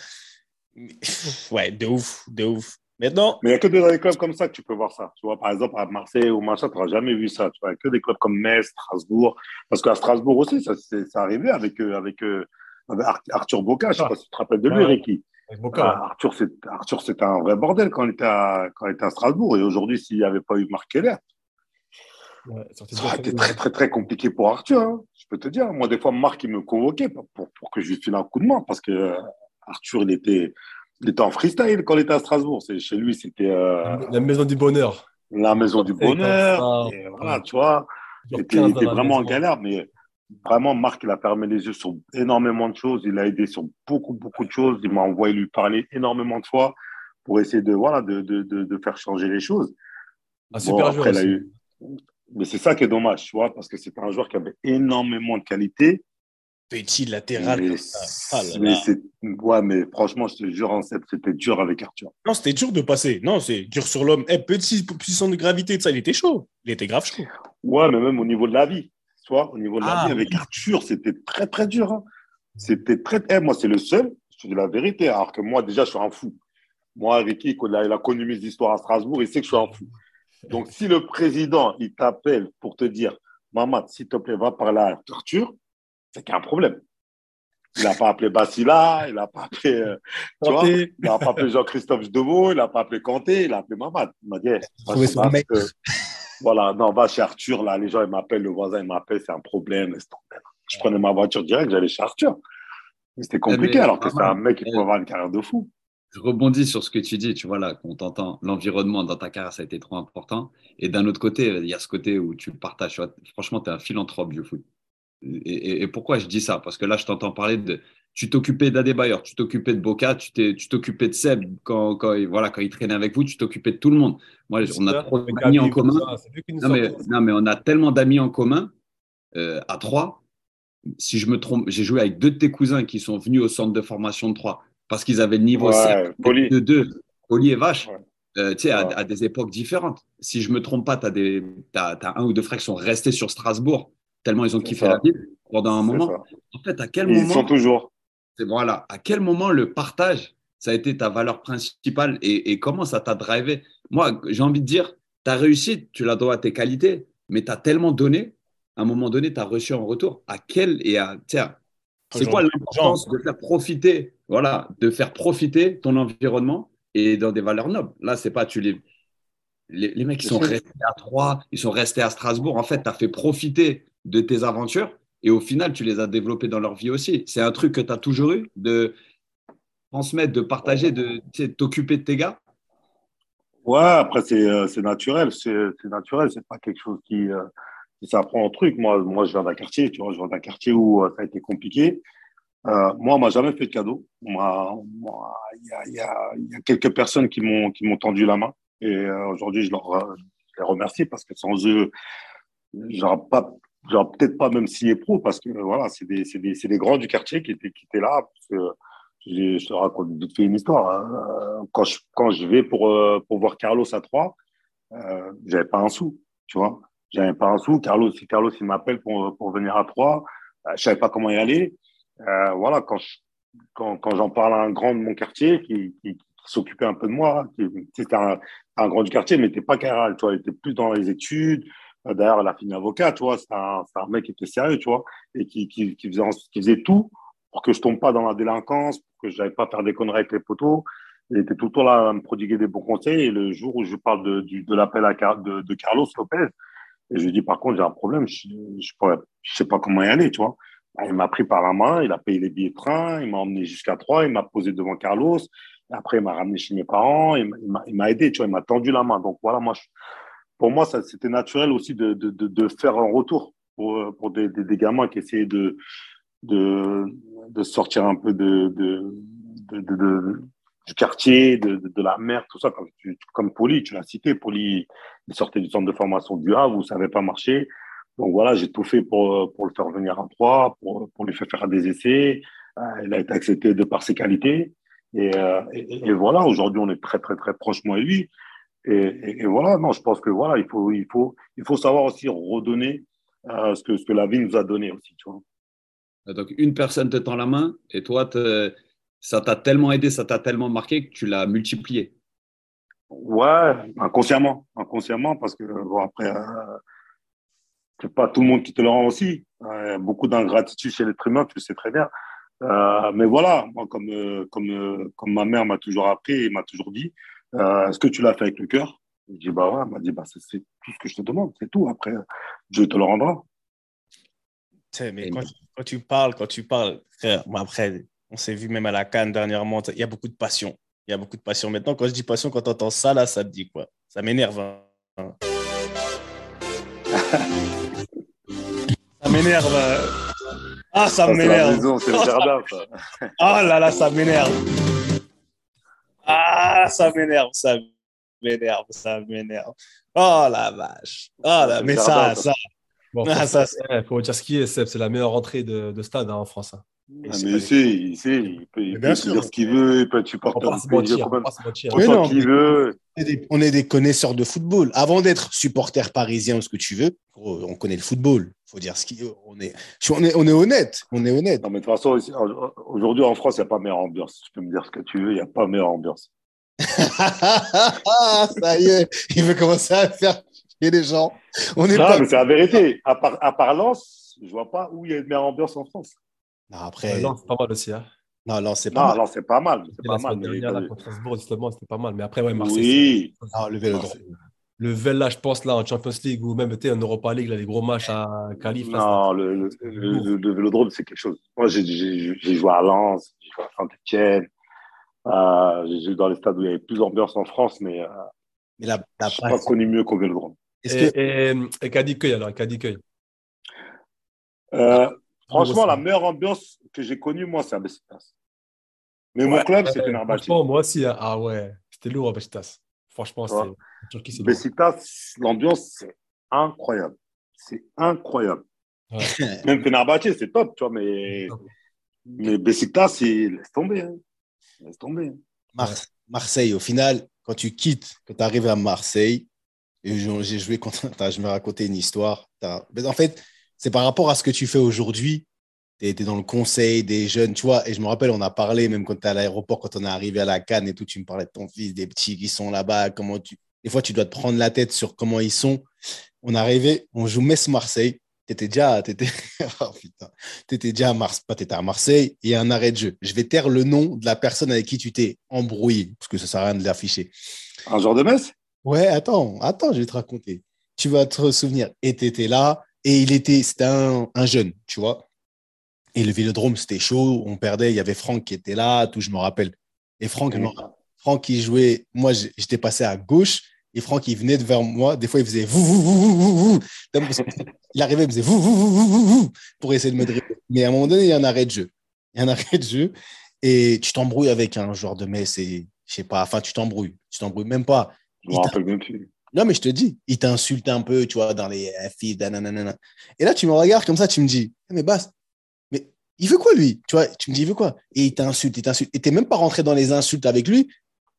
ouais, de ouf, de ouf. Maintenant. Mais il n'y a que des clubs comme ça que tu peux voir ça. Tu vois, par exemple, à Marseille ou machin, tu n'auras jamais vu ça. Tu vois, il n'y a que des clubs comme Metz, Strasbourg. Parce qu'à Strasbourg aussi, ça, c'est arrivé avec, euh, avec, euh, avec Arthur Boca. Je ne sais pas si tu te rappelles de lui, Ricky. Ah, Arthur, c'est un vrai bordel quand il était à, quand il était à Strasbourg. Et aujourd'hui, s'il n'y avait pas eu Marc Keller, ça aurait été très, très, très compliqué pour Arthur. Hein. je peux te dire. Moi, des fois, Marc, il me convoquait pour, pour que je lui file un coup de main parce que euh, Arthur, il était, il était en freestyle quand il était à Strasbourg. Chez lui, c'était. Euh, La maison du bonheur. La maison du bonheur. voilà, tu vois. Il était, vraiment en galère, mais vraiment, Marc, il a fermé les yeux sur énormément de choses. Il a aidé sur beaucoup, beaucoup de choses. Il m'a envoyé lui parler énormément de fois pour essayer de, voilà, de, de, de, faire changer les choses. Un super joueur. Mais c'est ça qui est dommage, tu vois, parce que c'est un joueur qui avait énormément de qualité. Petit latéral. Mais, ah mais ouais, mais franchement, je te jure, c'était dur avec Arthur. Non, c'était dur de passer. Non, c'est dur sur l'homme. Eh, petit puissant de gravité, ça, il était chaud. Il était grave chaud. Ouais, mais même au niveau de la vie. Au niveau de la ah vie, avec Arthur, c'était très, très dur. Hein. C'était très. Eh, moi, c'est le seul, je te dis la vérité, alors que moi, déjà, je suis un fou. Moi, Ricky, il a, il a connu mes histoires à Strasbourg, il sait que je suis un fou. Donc, si le président, il t'appelle pour te dire, Maman, s'il te plaît, va parler à Arthur, c'est qu'il y a un problème. Il n'a pas appelé Bassila, il n'a pas appelé, euh, tu vois, il n'a pas appelé Jean-Christophe Deveau, il n'a pas appelé Kanté, il a appelé Mamad. Il m'a dit, voilà, non, va chez Arthur, là, les gens, ils m'appellent, le voisin, il m'appelle, c'est un problème. Je prenais ma voiture direct, j'allais chez Arthur. C'était compliqué, alors que c'est un mec qui pouvait avoir une carrière de fou je rebondis sur ce que tu dis, tu vois là, qu'on t'entend, l'environnement dans ta carrière, ça a été trop important. Et d'un autre côté, il y a ce côté où tu partages, franchement, tu es un philanthrope du foot. Et, pourquoi je dis ça? Parce que là, je t'entends parler de. Tu t'occupais d'Adebayor, tu t'occupais de Boca, tu t'occupais de Seb quand, quand, voilà, quand il traînait avec vous, tu t'occupais de tout le monde. Moi, on a trop d'amis en commun. Non mais, non mais, on a tellement d'amis en commun euh, à trois. Si je me trompe, j'ai joué avec deux de tes cousins qui sont venus au centre de formation de Troyes parce qu'ils avaient le niveau de deux, Poli et Vache, euh, tu sais, à, des époques différentes. Si je me trompe pas, tu as, as, un ou deux frères qui sont restés sur Strasbourg, tellement ils ont kiffé la ville pendant un moment. En fait, à quel moment. Ils sont toujours. Voilà, à quel moment le partage, ça a été ta valeur principale et, comment ça t'a drivé? Moi, j'ai envie de dire, ta réussite, tu la dois à tes qualités, mais tu as tellement donné, à un moment donné, tu as reçu en retour. À quel et à. Tiens, c'est quoi l'importance de faire profiter, voilà, de faire profiter ton environnement et dans des valeurs nobles? Là, c'est pas tu les, les, mecs qui sont restés à Troyes, ils sont restés à Strasbourg. En fait, tu as fait profiter de tes aventures et au final, tu les as développées dans leur vie aussi. C'est un truc que tu as toujours eu de transmettre, de partager, de t'occuper de tes gars. Ouais, après, c'est euh, naturel. C'est naturel. C'est pas quelque chose qui. Euh, ça prend un truc. Moi, moi, je viens d'un quartier, tu vois, je viens d'un quartier où euh, ça a été compliqué. Euh, moi, on m'a jamais fait de cadeau. Il y, a quelques personnes qui m'ont qui tendu la main et aujourd'hui, je euh, les remercie parce que sans eux, j'aurais pas, j'aurais peut-être pas même signé pro parce que voilà, c'est des, c'est des, des, grands du quartier qui étaient qui étaient là. Parce que je te raconte vite fait une histoire. Hein. Quand je quand je vais pour pour voir Carlos à Troyes, euh, j'avais pas un sou, tu vois. J'avais pas un sou. Carlos, si Carlos il m'appelle pour, pour venir à Troyes, euh, je savais pas comment y aller. Euh, voilà, quand quand, quand j'en parle à un grand de mon quartier qui, qui, qui s'occupait un peu de moi, qui c'était un, un, grand du quartier, mais n'était pas carré, tu vois, il était plus dans les études. D'ailleurs, il a fini avocat, tu vois, c'est un, mec qui était sérieux, tu vois, et qui, faisait, tout pour que je tombe pas dans la délinquance, pour que je n'avais pas faire des conneries avec les poteaux. Il était tout le temps là à me prodiguer des bons conseils. Et le jour où je parle de, l'appel de, Carlos Lopez, je lui dis, par contre, j'ai un problème, je ne je sais pas comment y aller, tu vois. Bah, il m'a pris par la main, il a payé les billets de train, il m'a emmené jusqu'à Troyes, il m'a posé devant Carlos. après, il m'a ramené chez mes parents, il m'a aidé, tu vois, il m'a tendu la main. Donc voilà, moi, pour moi, c'était naturel aussi de, de, de, faire un retour pour, pour des, des, gamins qui essayaient de, de, sortir un peu de, du quartier, de, la mer, tout ça, comme, Poli, tu l'as cité, Poli, il sortait du centre de formation du Havre où ça n'avait pas marché. Donc voilà, j'ai tout fait pour, pour le faire venir à Troyes, pour, pour lui faire faire des essais. Euh, il a été accepté de par ses qualités. Et, euh, et, voilà, aujourd'hui, on est très, très, très proche, moi et lui. Et, et, voilà, non, je pense que voilà, il faut, il faut, il faut savoir aussi redonner euh, ce, que, ce que la vie nous a donné aussi, tu vois. Donc, une personne te tend la main et toi, te, ça t'a tellement aidé, ça t'a tellement marqué que tu l'as multiplié. Ouais, inconsciemment, inconsciemment, parce que bon, après, euh, c'est pas tout le monde qui te le rend aussi. Euh, beaucoup d'ingratitude chez l'être humain, tu le sais très bien. Euh, mais voilà, moi, comme, comme, comme ma mère m'a toujours appris et m'a toujours dit, euh, est-ce que tu l'as fait avec le cœur? Je dis, bah ouais, elle m'a dit, bah, c'est tout ce que je te demande, c'est tout. Après, Dieu te le rendra. Mais quand, quand, tu parles, quand tu parles, frère, après, on s'est vu même à la Cannes dernièrement. Il y a beaucoup de passion. Il y a beaucoup de passion. Maintenant, quand je dis passion, quand tu entends ça, là, ça te dit quoi? Ça m'énerve. Hein. ça m'énerve. Ah, ça, m'énerve. C'est le jardin, ça. Ah là là, ça m'énerve. Ah, ça m'énerve, ça m'énerve, ça m'énerve. Oh la vache. Oh là, mais ça, ça. Bon, ah, ça, faut dire ce qui est, c'est la meilleure entrée de, de stade hein, en France. Hein. Ah, mais il sait, il sait, il peut, il peut dire ce qu'il veut, il peut être supporter du PSG quand même. Autant qu'il veut. On est, des, connaisseurs de football. Avant d'être supporter parisien ou ce que tu veux, on connaît le football. faut dire ce qu'il on est, on est, on est honnête. On est honnête. Non, mais de toute façon, aujourd'hui en France, il n'y a pas meilleure ambiance. Tu peux me dire ce que tu veux, il n'y a pas meilleure ambiance. ça y est, il veut commencer à faire chier les gens. On est non, pas... mais c'est la vérité. À part, à part Lens, je ne vois pas où il y a une meilleure ambiance en France. Non, après. Non, c'est pas mal aussi. Hein. Non, non, c'est pas, mal. Non, c'est pas mal. C'est pas mal. Dernière, là, contre Strasbourg, justement, c'était pas mal. Mais après, ouais, Marseille. Oui. Non, le Vélodrome. Le Vel, là, je pense, là, en Champions League ou même en Europa League, là, les gros matchs à Calif. Non, le, le, le, le, Vélodrome, c'est quelque chose. Moi, j'ai joué à Lens, j'ai joué à Saint-Etienne. Euh, j'ai joué dans les stades où il y avait plus d'ambiance en France, mais, euh, mais la, la je n'ai pas connu mieux qu'au Vélodrome. Et, que... et, et Cadiqueuil, alors, Cadiqueuil euh, Franchement, la meilleure ambiance que j'ai connue, moi, c'est à Besiktas. Mais mon club, c'était Narbachi. Franchement, moi aussi, hein. ah ouais, c'était lourd à Besiktas. Franchement, c'est Besiktas, l'ambiance, c'est incroyable. C'est incroyable. Même Fenerbahçe, c'est top, tu vois, mais, mais Besiktas, laisse tomber. Hein. Laisse tomber. Marseille, au final, quand tu quittes, quand tu arrives à Marseille, et j'ai joué contre, je me racontais une histoire. En fait, c'est par rapport à ce que tu fais aujourd'hui. Tu es, dans le conseil des jeunes, tu vois. Et je me rappelle, on a parlé, même quand tu es à l'aéroport, quand on est arrivé à la Cannes et tout, tu me parlais de ton fils, des petits qui sont là-bas, comment tu. Des fois, tu dois te prendre la tête sur comment ils sont. On est arrivé, on joue Metz-Marseille. Tu étais déjà, étais... oh, étais déjà à Marseille, pas étais à Marseille, et un arrêt de jeu. Je vais taire le nom de la personne avec qui tu t'es embrouillé, parce que ça sert à rien de l'afficher. Un genre de Metz? Ouais, attends, attends, je vais te raconter. Tu vas te souvenir. Et tu étais là, et il était, c'était un, jeune, tu vois. Et le vélodrome, c'était chaud, on perdait. Il y avait Franck qui était là, tout, je me rappelle. Et Franck, Franck, il jouait. Moi, j'étais passé à gauche et Franck, il venait vers moi. Des fois, il faisait vous, vous, vous, vous, vous. Il arrivait, il faisait vous, vous, vous, vous, vous, pour essayer de me dribbler. Mais à un moment donné, il y a un arrêt de jeu. Il y a un arrêt de jeu et tu t'embrouilles avec un joueur de Metz et je sais pas, enfin, tu t'embrouilles. Tu t'embrouilles même pas. Je me rappelle même plus. Non, mais je te dis, il t'insulte un peu, tu vois, dans les filles, Et là, tu me regardes comme ça, tu me dis, eh, mais Basse, mais il veut quoi, lui? Tu vois, tu me dis, il veut quoi? Et il t'insulte, il t'insulte. Et t'es même pas rentré dans les insultes avec lui.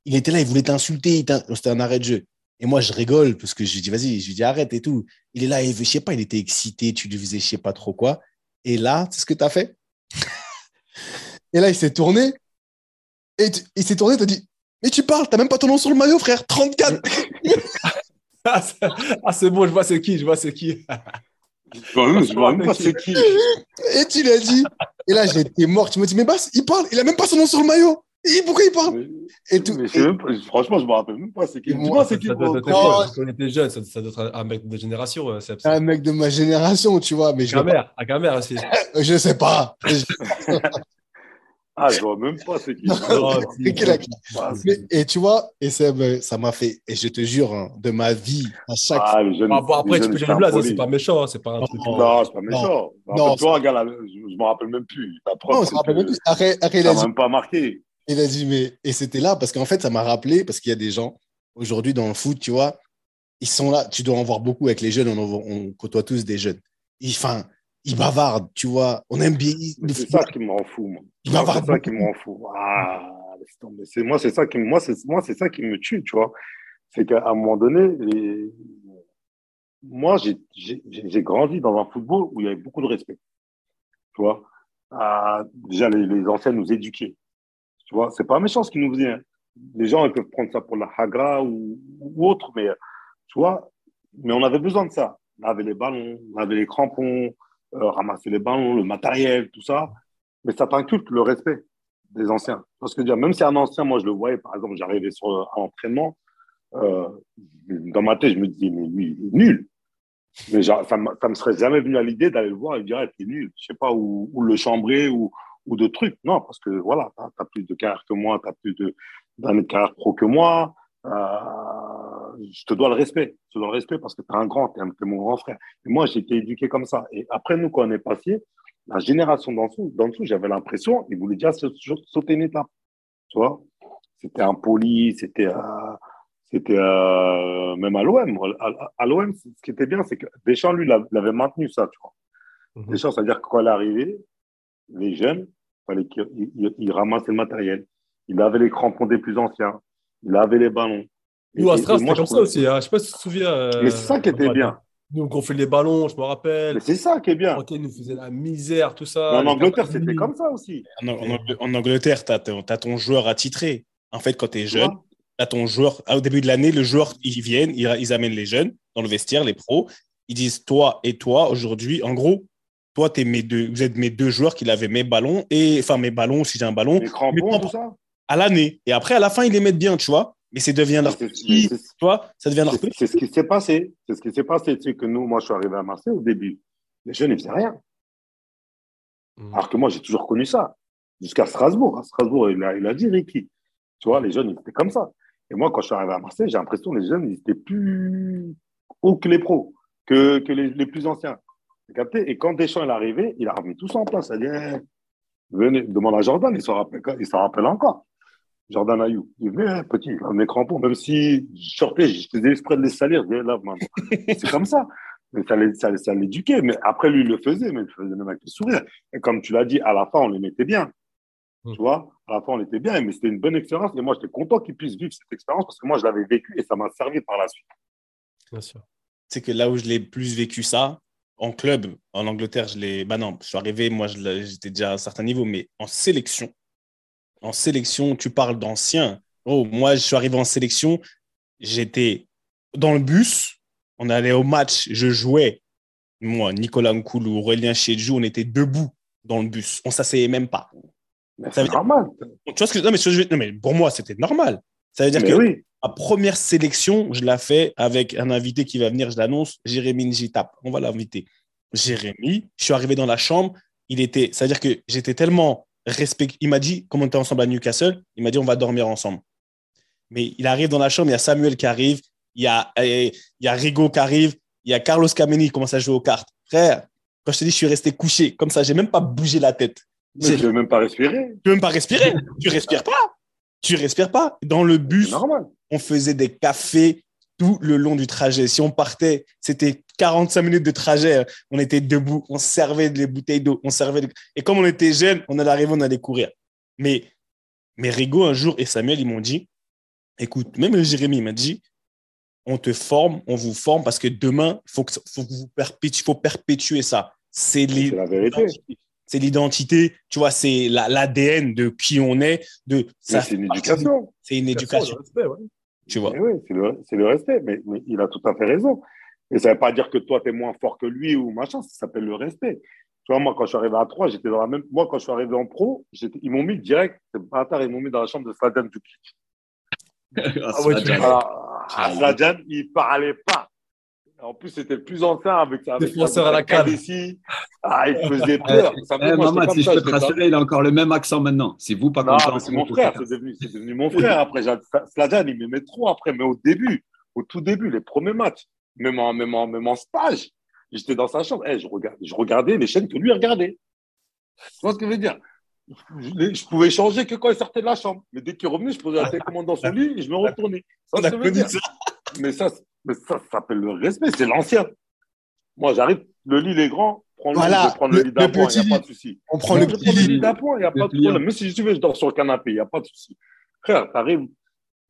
Il était là, il voulait t'insulter. C'était un arrêt de jeu. Et moi, je rigole parce que je lui dis, vas-y, je lui dis, arrête et tout. Il est là, il veut, je sais pas, il était excité, tu lui faisais, je sais pas trop quoi. Et là, c'est ce que tu as fait? Et là, il s'est tourné. Et il s'est tourné, il dit, mais tu parles, t'as même pas ton nom sur le maillot, frère. 34. ah, c'est bon, je vois c'est qui, je vois c'est qui. je vois même pas c'est qui. Et tu l'as dit. Et là, j'étais mort. Tu me dis, mais Bass, il parle, il a même pas son nom sur le maillot. Et pourquoi il parle? Et tout. franchement, je me rappelle même pas c'est qui. Dis-moi c'est qui. Ça doit être on était jeune, ça, doit être un mec de génération. Euh, un mec de ma génération, tu vois. Mais je à mère aussi. je sais pas. Ah, je vois même pas ce qui. et tu vois, et ça m'a fait, et je te jure, hein, de ma vie, à chaque ah, les jeunes, après, tu peux dire blaze, c'est pas méchant, hein, c'est pas un truc. Non, c'est pas méchant. Non, toi, gars, je me rappelle même plus. non, je me rappelle même plus. Après, après, il a dit, même pas marqué. Il a dit, mais, et c'était là, parce qu'en fait, ça m'a rappelé, parce qu'il y a des gens, aujourd'hui, dans le foot, tu vois, ils sont là, tu dois en voir beaucoup avec les jeunes, on, on côtoie tous des jeunes. Enfin, il bavarde, tu vois. On aime bien. C'est ça qui m'en fout, moi. Il bavarde. C'est ça qui m'en fout. Ah, c'est moi, c'est ça qui, moi, c'est moi, c'est ça qui me tue, tu vois. C'est qu'à un moment donné, les... moi, j'ai grandi dans un football où il y avait beaucoup de respect, tu vois. Ah, déjà, les, les, anciens nous éduquaient, tu vois. C'est pas méchant ce qu'ils nous faisaient. Hein. Les gens, ils peuvent prendre ça pour la hagra ou, ou autre, mais tu vois. Mais on avait besoin de ça. On avait les ballons, on avait les crampons, euh, ramasser les ballons, le matériel, tout ça. Mais ça t'inculque le respect des anciens. Parce que même si un ancien, moi je le voyais, par exemple, j'arrivais sur un entraînement, euh, dans ma tête, je me disais, mais lui, il est nul. Mais ça ne me serait jamais venu à l'idée d'aller le voir et dire, il est nul. Je sais pas, où, le chambrer ou, ou de trucs. Non, parce que voilà, tu as, plus de carrière que moi, tu as plus d'années de, carrière pro que moi. Euh, je te dois le respect. Je te dois le respect parce que tu es un grand, tu es, mon grand frère. Et moi, j'ai été éduqué comme ça. Et après, nous, quand on est passé, la génération d'en dessous, dessous j'avais l'impression qu'ils voulaient déjà sauter une étape. Tu vois? C'était impoli, c'était. Euh, c'était euh, même à l'OM. À, l'OM, ce qui était bien, c'est que Deschamps, lui, l'avait maintenu ça, tu vois. Mhm. Deschamps, c'est-à-dire que quand elle est arrivée, les jeunes, il fallait qu'ils ramassent le matériel. Il avait les crampons des plus anciens. Il avait les ballons. Nous, à c'était comme ça aussi. Hein. Je ne sais pas si tu te souviens. Euh, Mais c'est ça qui était bien. Nous, on fait les ballons, je me rappelle. Mais c'est ça qui est bien. Ok, nous faisait la misère, tout ça. en Angleterre, c'était comme ça aussi. En, Angleterre, tu as, ton joueur attitré. En fait, quand tu es jeune, tu as ton joueur. Au début de l'année, le joueur, ils viennent, ils, amènent les jeunes dans le vestiaire, les pros. Ils disent Toi et toi, aujourd'hui, en gros, toi, es mes deux, vous êtes mes deux joueurs qui avaient mes ballons, et enfin mes ballons, si j'ai un ballon. Les crampons, tout ça À l'année. Et après, à la fin, ils les mettent bien, tu vois mais c'est devient leur petit, toi, ça devient leur C'est ce qui s'est passé. C'est ce qui s'est passé. Tu sais que nous, moi, je suis arrivé à Marseille au début. Les jeunes, ils faisaient rien. Hmm. Alors que moi, j'ai toujours connu ça. Jusqu'à Strasbourg. À Strasbourg, il a, il a dit Ricky. Tu vois, les jeunes, ils étaient comme ça. Et moi, quand je suis arrivé à Marseille, j'ai l'impression que les jeunes, ils étaient plus hauts que les pros, que, que les, les, plus anciens. Et quand Deschamps est arrivé, il a remis tout ça en place. Il a dit, venez, demande à Jordan, il s'en rappelle, il s'en rappelle encore. Jordan Ayou. Il venait, hein, petit, il avait crampons, même si je sortais, je faisais exprès de les salir. là, c'est comme ça. Mais ça, ça, l'éduquait. Mais après, lui, il le faisait, mais il le faisait même avec le sourire. Et comme tu l'as dit, à la fin, on les mettait bien. Mm. Tu vois, à la fin, on était bien, mais c'était une bonne expérience. Et moi, j'étais content qu'ils puissent vivre cette expérience parce que moi, je l'avais vécu et ça m'a servi par la suite. Bien sûr. C'est que là où je l'ai plus vécu ça, en club, en Angleterre, je l'ai. Bah non, je suis arrivé, moi, j'étais déjà à un certain niveau, mais en sélection, en sélection, tu parles d'anciens. Oh, moi, je suis arrivé en sélection, j'étais dans le bus, on allait au match, je jouais. Moi, Nicolas Nkoulou, Aurélien Chedjou, on était debout dans le bus. On s'asseyait même pas. C'est normal. Tu vois ce que non, mais, non, mais pour moi, c'était normal. Ça veut dire que oui. ma première sélection, je la fais avec un invité qui va venir, je l'annonce, Jérémy Njitap. On va l'inviter. Jérémy, je suis arrivé dans la chambre, il était, ça veut dire que j'étais tellement respect. Il m'a dit, comme on était ensemble à Newcastle, il m'a dit, on va dormir ensemble. Mais il arrive dans la chambre, il y a Samuel qui arrive, il y a, il y a Rigo qui arrive, il y a Carlos Kameni qui commence à jouer aux cartes. Frère, quand je te dis, je suis resté couché comme ça, j'ai même pas bougé la tête. Mais je veux même pas respirer. Tu veux même pas respirer. tu respires pas. Tu respires pas. Dans le bus, on faisait des cafés tout le long du trajet. Si on partait, c'était 45 minutes de trajet. On était debout, on servait des bouteilles d'eau, on servait. Et comme on était jeunes, on allait arriver, on allait courir. Mais, mais Rigo, un jour, et Samuel, ils m'ont dit écoute, même Jérémy m'a dit on te forme, on vous forme parce que demain, il faut, que, faut, vous faut perpétuer ça. C'est la vérité. C'est l'identité, tu vois, c'est l'ADN de qui on est. De, c'est une éducation. C'est une éducation. Tu vois. Oui, c'est le, respect, mais, mais, il a tout à fait raison. Et ça ne veut pas dire que toi, tu es moins fort que lui ou machin, ça s'appelle le respect. Tu vois, moi, quand je suis arrivé à 3, j'étais dans la même. Moi, quand je suis arrivé en pro, ils m'ont mis direct, c'est pas tard, ils m'ont mis dans la chambre de Sladan Dukic. ah, ouais, ah, ah, Sladan, il parlait pas. En plus, c'était le plus ancien avec sa. Défenseur à la cave. Ah, il faisait peur. Ça eh, maman, si je peux te rassurer, il a encore le même accent maintenant. C'est vous pas content. C'est mon frère, c'est devenu, devenu, mon frère. Après, Sladan, il m'aimait trop après, mais au début, au tout début, les premiers matchs, même en, même en, même en stage. J'étais dans sa chambre. Eh, je, regardais, je regardais les chaînes que lui regardait. Tu vois ce que je veux dire? Je, je, pouvais changer que quand il sortait de la chambre. Mais dès qu'il revenait, je posais la télécommande dans son lit et je me retournais. Ça, ça veut dire? Mais ça, mais ça, ça s'appelle le respect. C'est l'ancien. Moi, j'arrive, le lit est grand. Prends voilà, le, prendre le, lit d'appoint, il n'y a pas de souci. On prend le, petit lit d'appoint, il n'y a pas de problème. Même si je veux, je dors sur le canapé, il n'y a pas de souci. Frère, tu arrives,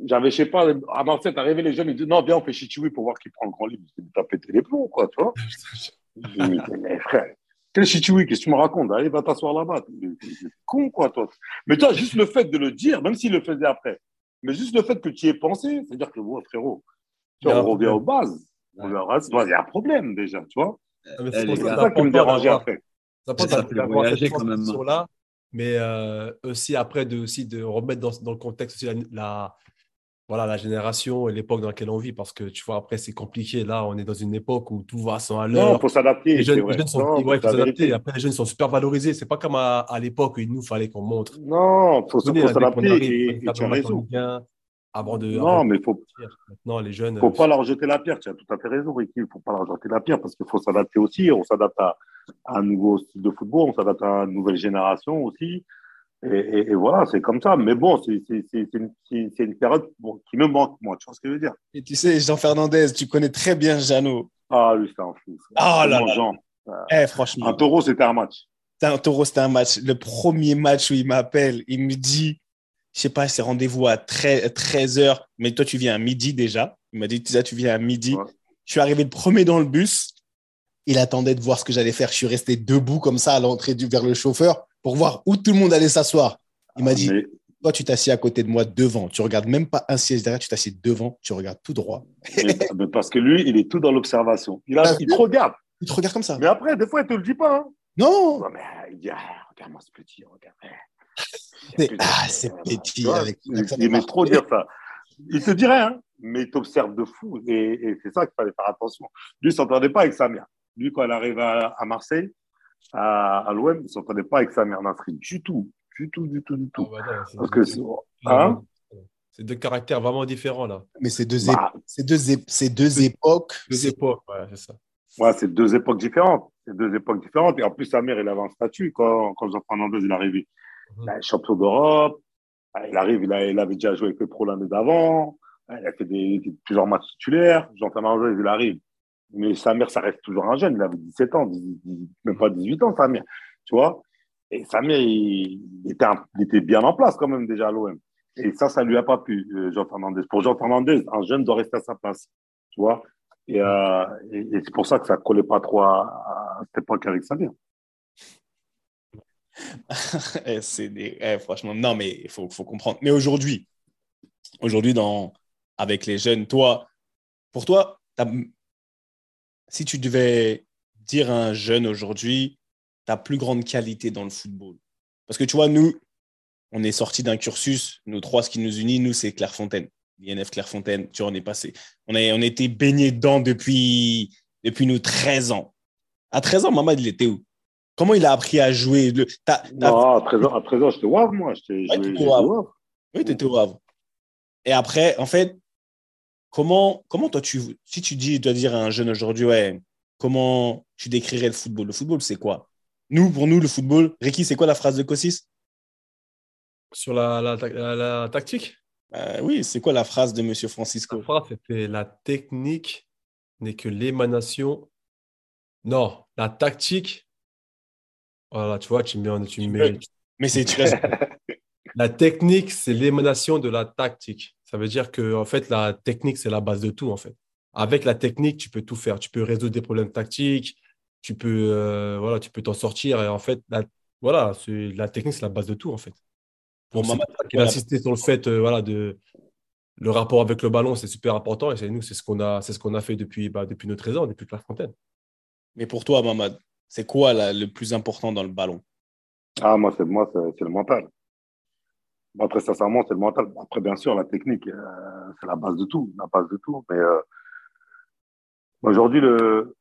j'avais, je sais pas, à Marseille, arrivé les jeunes, ils disent non, viens, on fait chichoui pour voir qui prend le grand livre. Je t'as pété les plombs, quoi, tu vois. je dis, mais frère, quel chichoui, qu'est-ce que tu me racontes? Allez, va t'asseoir là-bas. T'es con, quoi, toi. Mais toi, juste le fait de le dire, même s'il le faisait après, mais juste le fait que tu y aies pensé, c'est-à-dire que, bon, frérot, tu vois, on revient aux bases. Il y a un problème déjà, tu vois. C'est ça qui me dérangeait après. Ça peut être quand même. Là, mais euh, aussi après de, aussi de remettre dans, dans le contexte aussi la, voilà, la génération et l'époque dans laquelle on vit. Parce que tu vois, après, c'est compliqué. Là, on est dans une époque où tout va sans à l'heure. Non, il faut s'adapter. Les jeunes, sont, ouais, s'adapter. Après, les jeunes sont super valorisés. C'est pas comme à, l'époque où il nous fallait qu'on montre. Non, il faut, s'adapter. Et, tu as raison. avant de. Non, mais il faut. Maintenant, les jeunes. faut pas leur jeter la pierre. Tu as tout à fait raison, Ricky. Faut pas leur jeter la pierre parce qu'il faut s'adapter aussi. On s'adapte à, un nouveau style de football, on s'adapte à une nouvelle génération aussi. Et, voilà, c'est comme ça. Mais bon, c'est une, une, période qui me manque, moi. Tu vois ce que je veux dire? Et tu sais, Jean Fernandez, tu connais très bien Jeannot. Ah, lui, c'est un fou. Ah là là. Jean. Eh, franchement. Un taureau, c'était un match. Un taureau, c'était un match. Le premier match où il m'appelle, il me dit, je sais pas, c'est rendez-vous à 13, h mais toi, tu viens à midi déjà. Il m'a dit, tu viens à midi. Je suis arrivé le premier dans le bus. Il attendait de voir ce que j'allais faire. Je suis resté debout comme ça à l'entrée vers le chauffeur pour voir où tout le monde allait s'asseoir. Il m'a dit, toi, tu t'assieds à côté de moi devant. Tu regardes même pas un siège derrière, tu t'assieds devant, tu regardes tout droit. parce que lui, il est tout dans l'observation. Il, il te regarde. Il te regarde comme ça. Mais après, des fois, il te le dit pas. Hein. Non. non mais, il dit, ah, regarde-moi ce petit, regarde. Ah, c'est petit. Avec... Il aimait trop dire ça. Il te dirait, hein, mais il t'observe de fou. Et, c'est ça qu'il fallait faire attention. Lui, il ne s'entendait pas avec sa mère. Lui, quand elle arrive à, Marseille, à, l'OM, il ne s'entendait pas avec sa mère Nasri. Du tout. Du tout, du tout, du tout. Ah, bah Parce que hein c'est deux caractères vraiment différents, là. Mais c'est deux, bah, deux, deux époques. Deux époques, ouais, c'est ça. Ouais, c'est deux époques différentes. C'est deux époques différentes. Et en plus, sa mère, elle avait un statut quand, quand Jean Fernandez il est arrivé. Il est champion d'Europe. Il arrive, il, a, il, avait déjà joué avec le pro l'année d'avant. Il a fait des, plusieurs matchs titulaires. Jean Fernandez, il arrive. Mais sa mère, ça reste toujours un jeune. Il avait 17 ans, même pas 18 ans, sa mère. Tu vois Et sa mère, il, était, était bien en place quand même déjà à l'OM. Et ça, ça lui a pas plu, euh, Jean Fernandez. Pour Jean Fernandez, un jeune doit rester à sa place. Tu vois euh, et, c'est pour ça que ça ne collait pas trop à, cette époque avec Samir. c'est des... Eh, franchement, non, mais il faut, faut, comprendre. Mais aujourd'hui, aujourd'hui, dans... avec les jeunes, toi, pour toi, si tu devais dire à un jeune aujourd'hui ta plus grande qualité dans le football, parce que tu vois, nous, on est sorti d'un cursus, nous trois, ce qui nous unit, nous, c'est Clairefontaine. INF Clairefontaine, tu vois, on est passé. On a, on été baigné dedans depuis, depuis nos 13 ans. À 13 ans, Mamad, il était où? Comment il a appris à jouer? Le... Non, à 13 ans, à 13 ans j'étais au Havre, moi. J'étais, ouais, au Havre. Oui, tu étais au Havre. Et après, en fait, comment, comment toi, tu, si tu dis, tu dois dire à un jeune aujourd'hui, ouais, comment tu décrirais le football? Le football, c'est quoi? Nous, pour nous, le football, Ricky, c'est quoi la phrase de Kossis Sur la, la, la tactique? Euh, oui, c'est quoi la phrase de M. Francisco? La phrase, c'était la technique n'est que l'émanation. Non, la tactique. Voilà, tu vois, tu mets. Tu mets... Mais c'est. la technique, c'est l'émanation de la tactique. Ça veut dire que, en fait, la technique, c'est la base de tout, en fait. Avec la technique, tu peux tout faire. Tu peux résoudre des problèmes tactiques. Tu peux, euh, voilà, tu peux t'en sortir. Et en fait, la, voilà, la technique, c'est la base de tout, en fait. Pour moi, il a insisté sur le fait, euh, voilà, de le rapport avec le ballon, c'est super important. Et c'est nous, c'est ce qu'on a, c'est ce qu'on a fait depuis, bah, depuis nos 13 ans, depuis la fontaine. Mais pour toi, Mamad, c'est quoi le plus important dans le ballon? Ah, moi, c'est moi, c'est le mental. Après, sincèrement, c'est le mental. Après, bien sûr, la technique, euh, c'est la base de tout, la base de tout. Mais euh, aujourd'hui, le,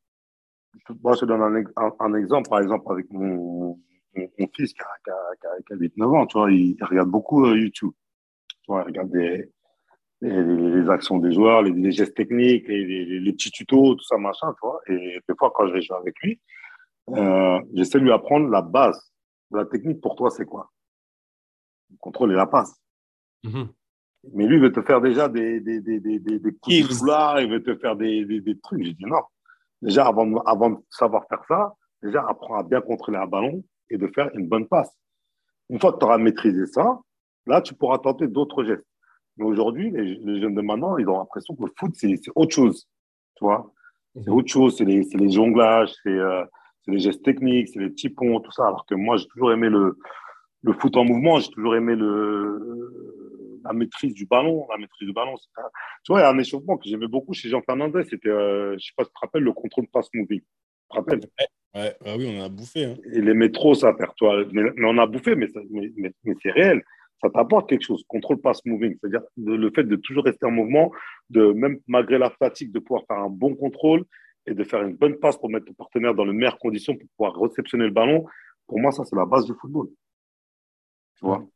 moi, je te donne un, exemple, par exemple, avec mon, fils qui a, qui, 8-9 ans, tu vois, il, regarde beaucoup euh, YouTube. Tu vois, il regarde des, les, actions des joueurs, les, gestes techniques, les, les, petits tutos, tout ça, machin, tu vois. Et des fois, quand je vais jouer avec lui, j'essaie de lui apprendre la base la technique. Pour toi, c'est quoi? Le contrôle et la passe. Mm-hmm. Mais lui, il veut te faire déjà des, des, des, des, des coups de foulard, il veut te faire des, des, trucs. J'ai dit non. Déjà, avant, avant de savoir faire ça, déjà, apprends à bien contrôler un ballon, et de faire une bonne passe. Une fois que tu auras maîtrisé ça, là, tu pourras tenter d'autres gestes. Mais aujourd'hui, les, jeunes de maintenant, ils ont l'impression que le foot, c'est autre chose. Tu vois? C'est mhm. autre chose, c'est les, les, jonglages, euh, c'est les gestes techniques, c'est les petits ponts, tout ça. Alors que moi, j'ai toujours aimé le, le foot en mouvement, j'ai toujours aimé le, la maîtrise du ballon. La maîtrise du ballon, tu vois, il y a un échauffement que j'aimais beaucoup chez Jean Fernandez, c'était, euh, je ne sais pas si tu te rappelles, le contrôle pass moving. Tu te rappelles? Ouais, bah oui, on a bouffé. Hein. Et les métros, ça perd toi. Mais, on a bouffé, mais, mais, c'est réel. Ça t'apporte quelque chose. Contrôle pass moving, c'est-à-dire le fait de toujours rester en mouvement, de même malgré la fatigue, de pouvoir faire un bon contrôle et de faire une bonne passe pour mettre ton partenaire dans les meilleures conditions pour pouvoir réceptionner le ballon. Pour moi, ça, c'est la base du football. Tu vois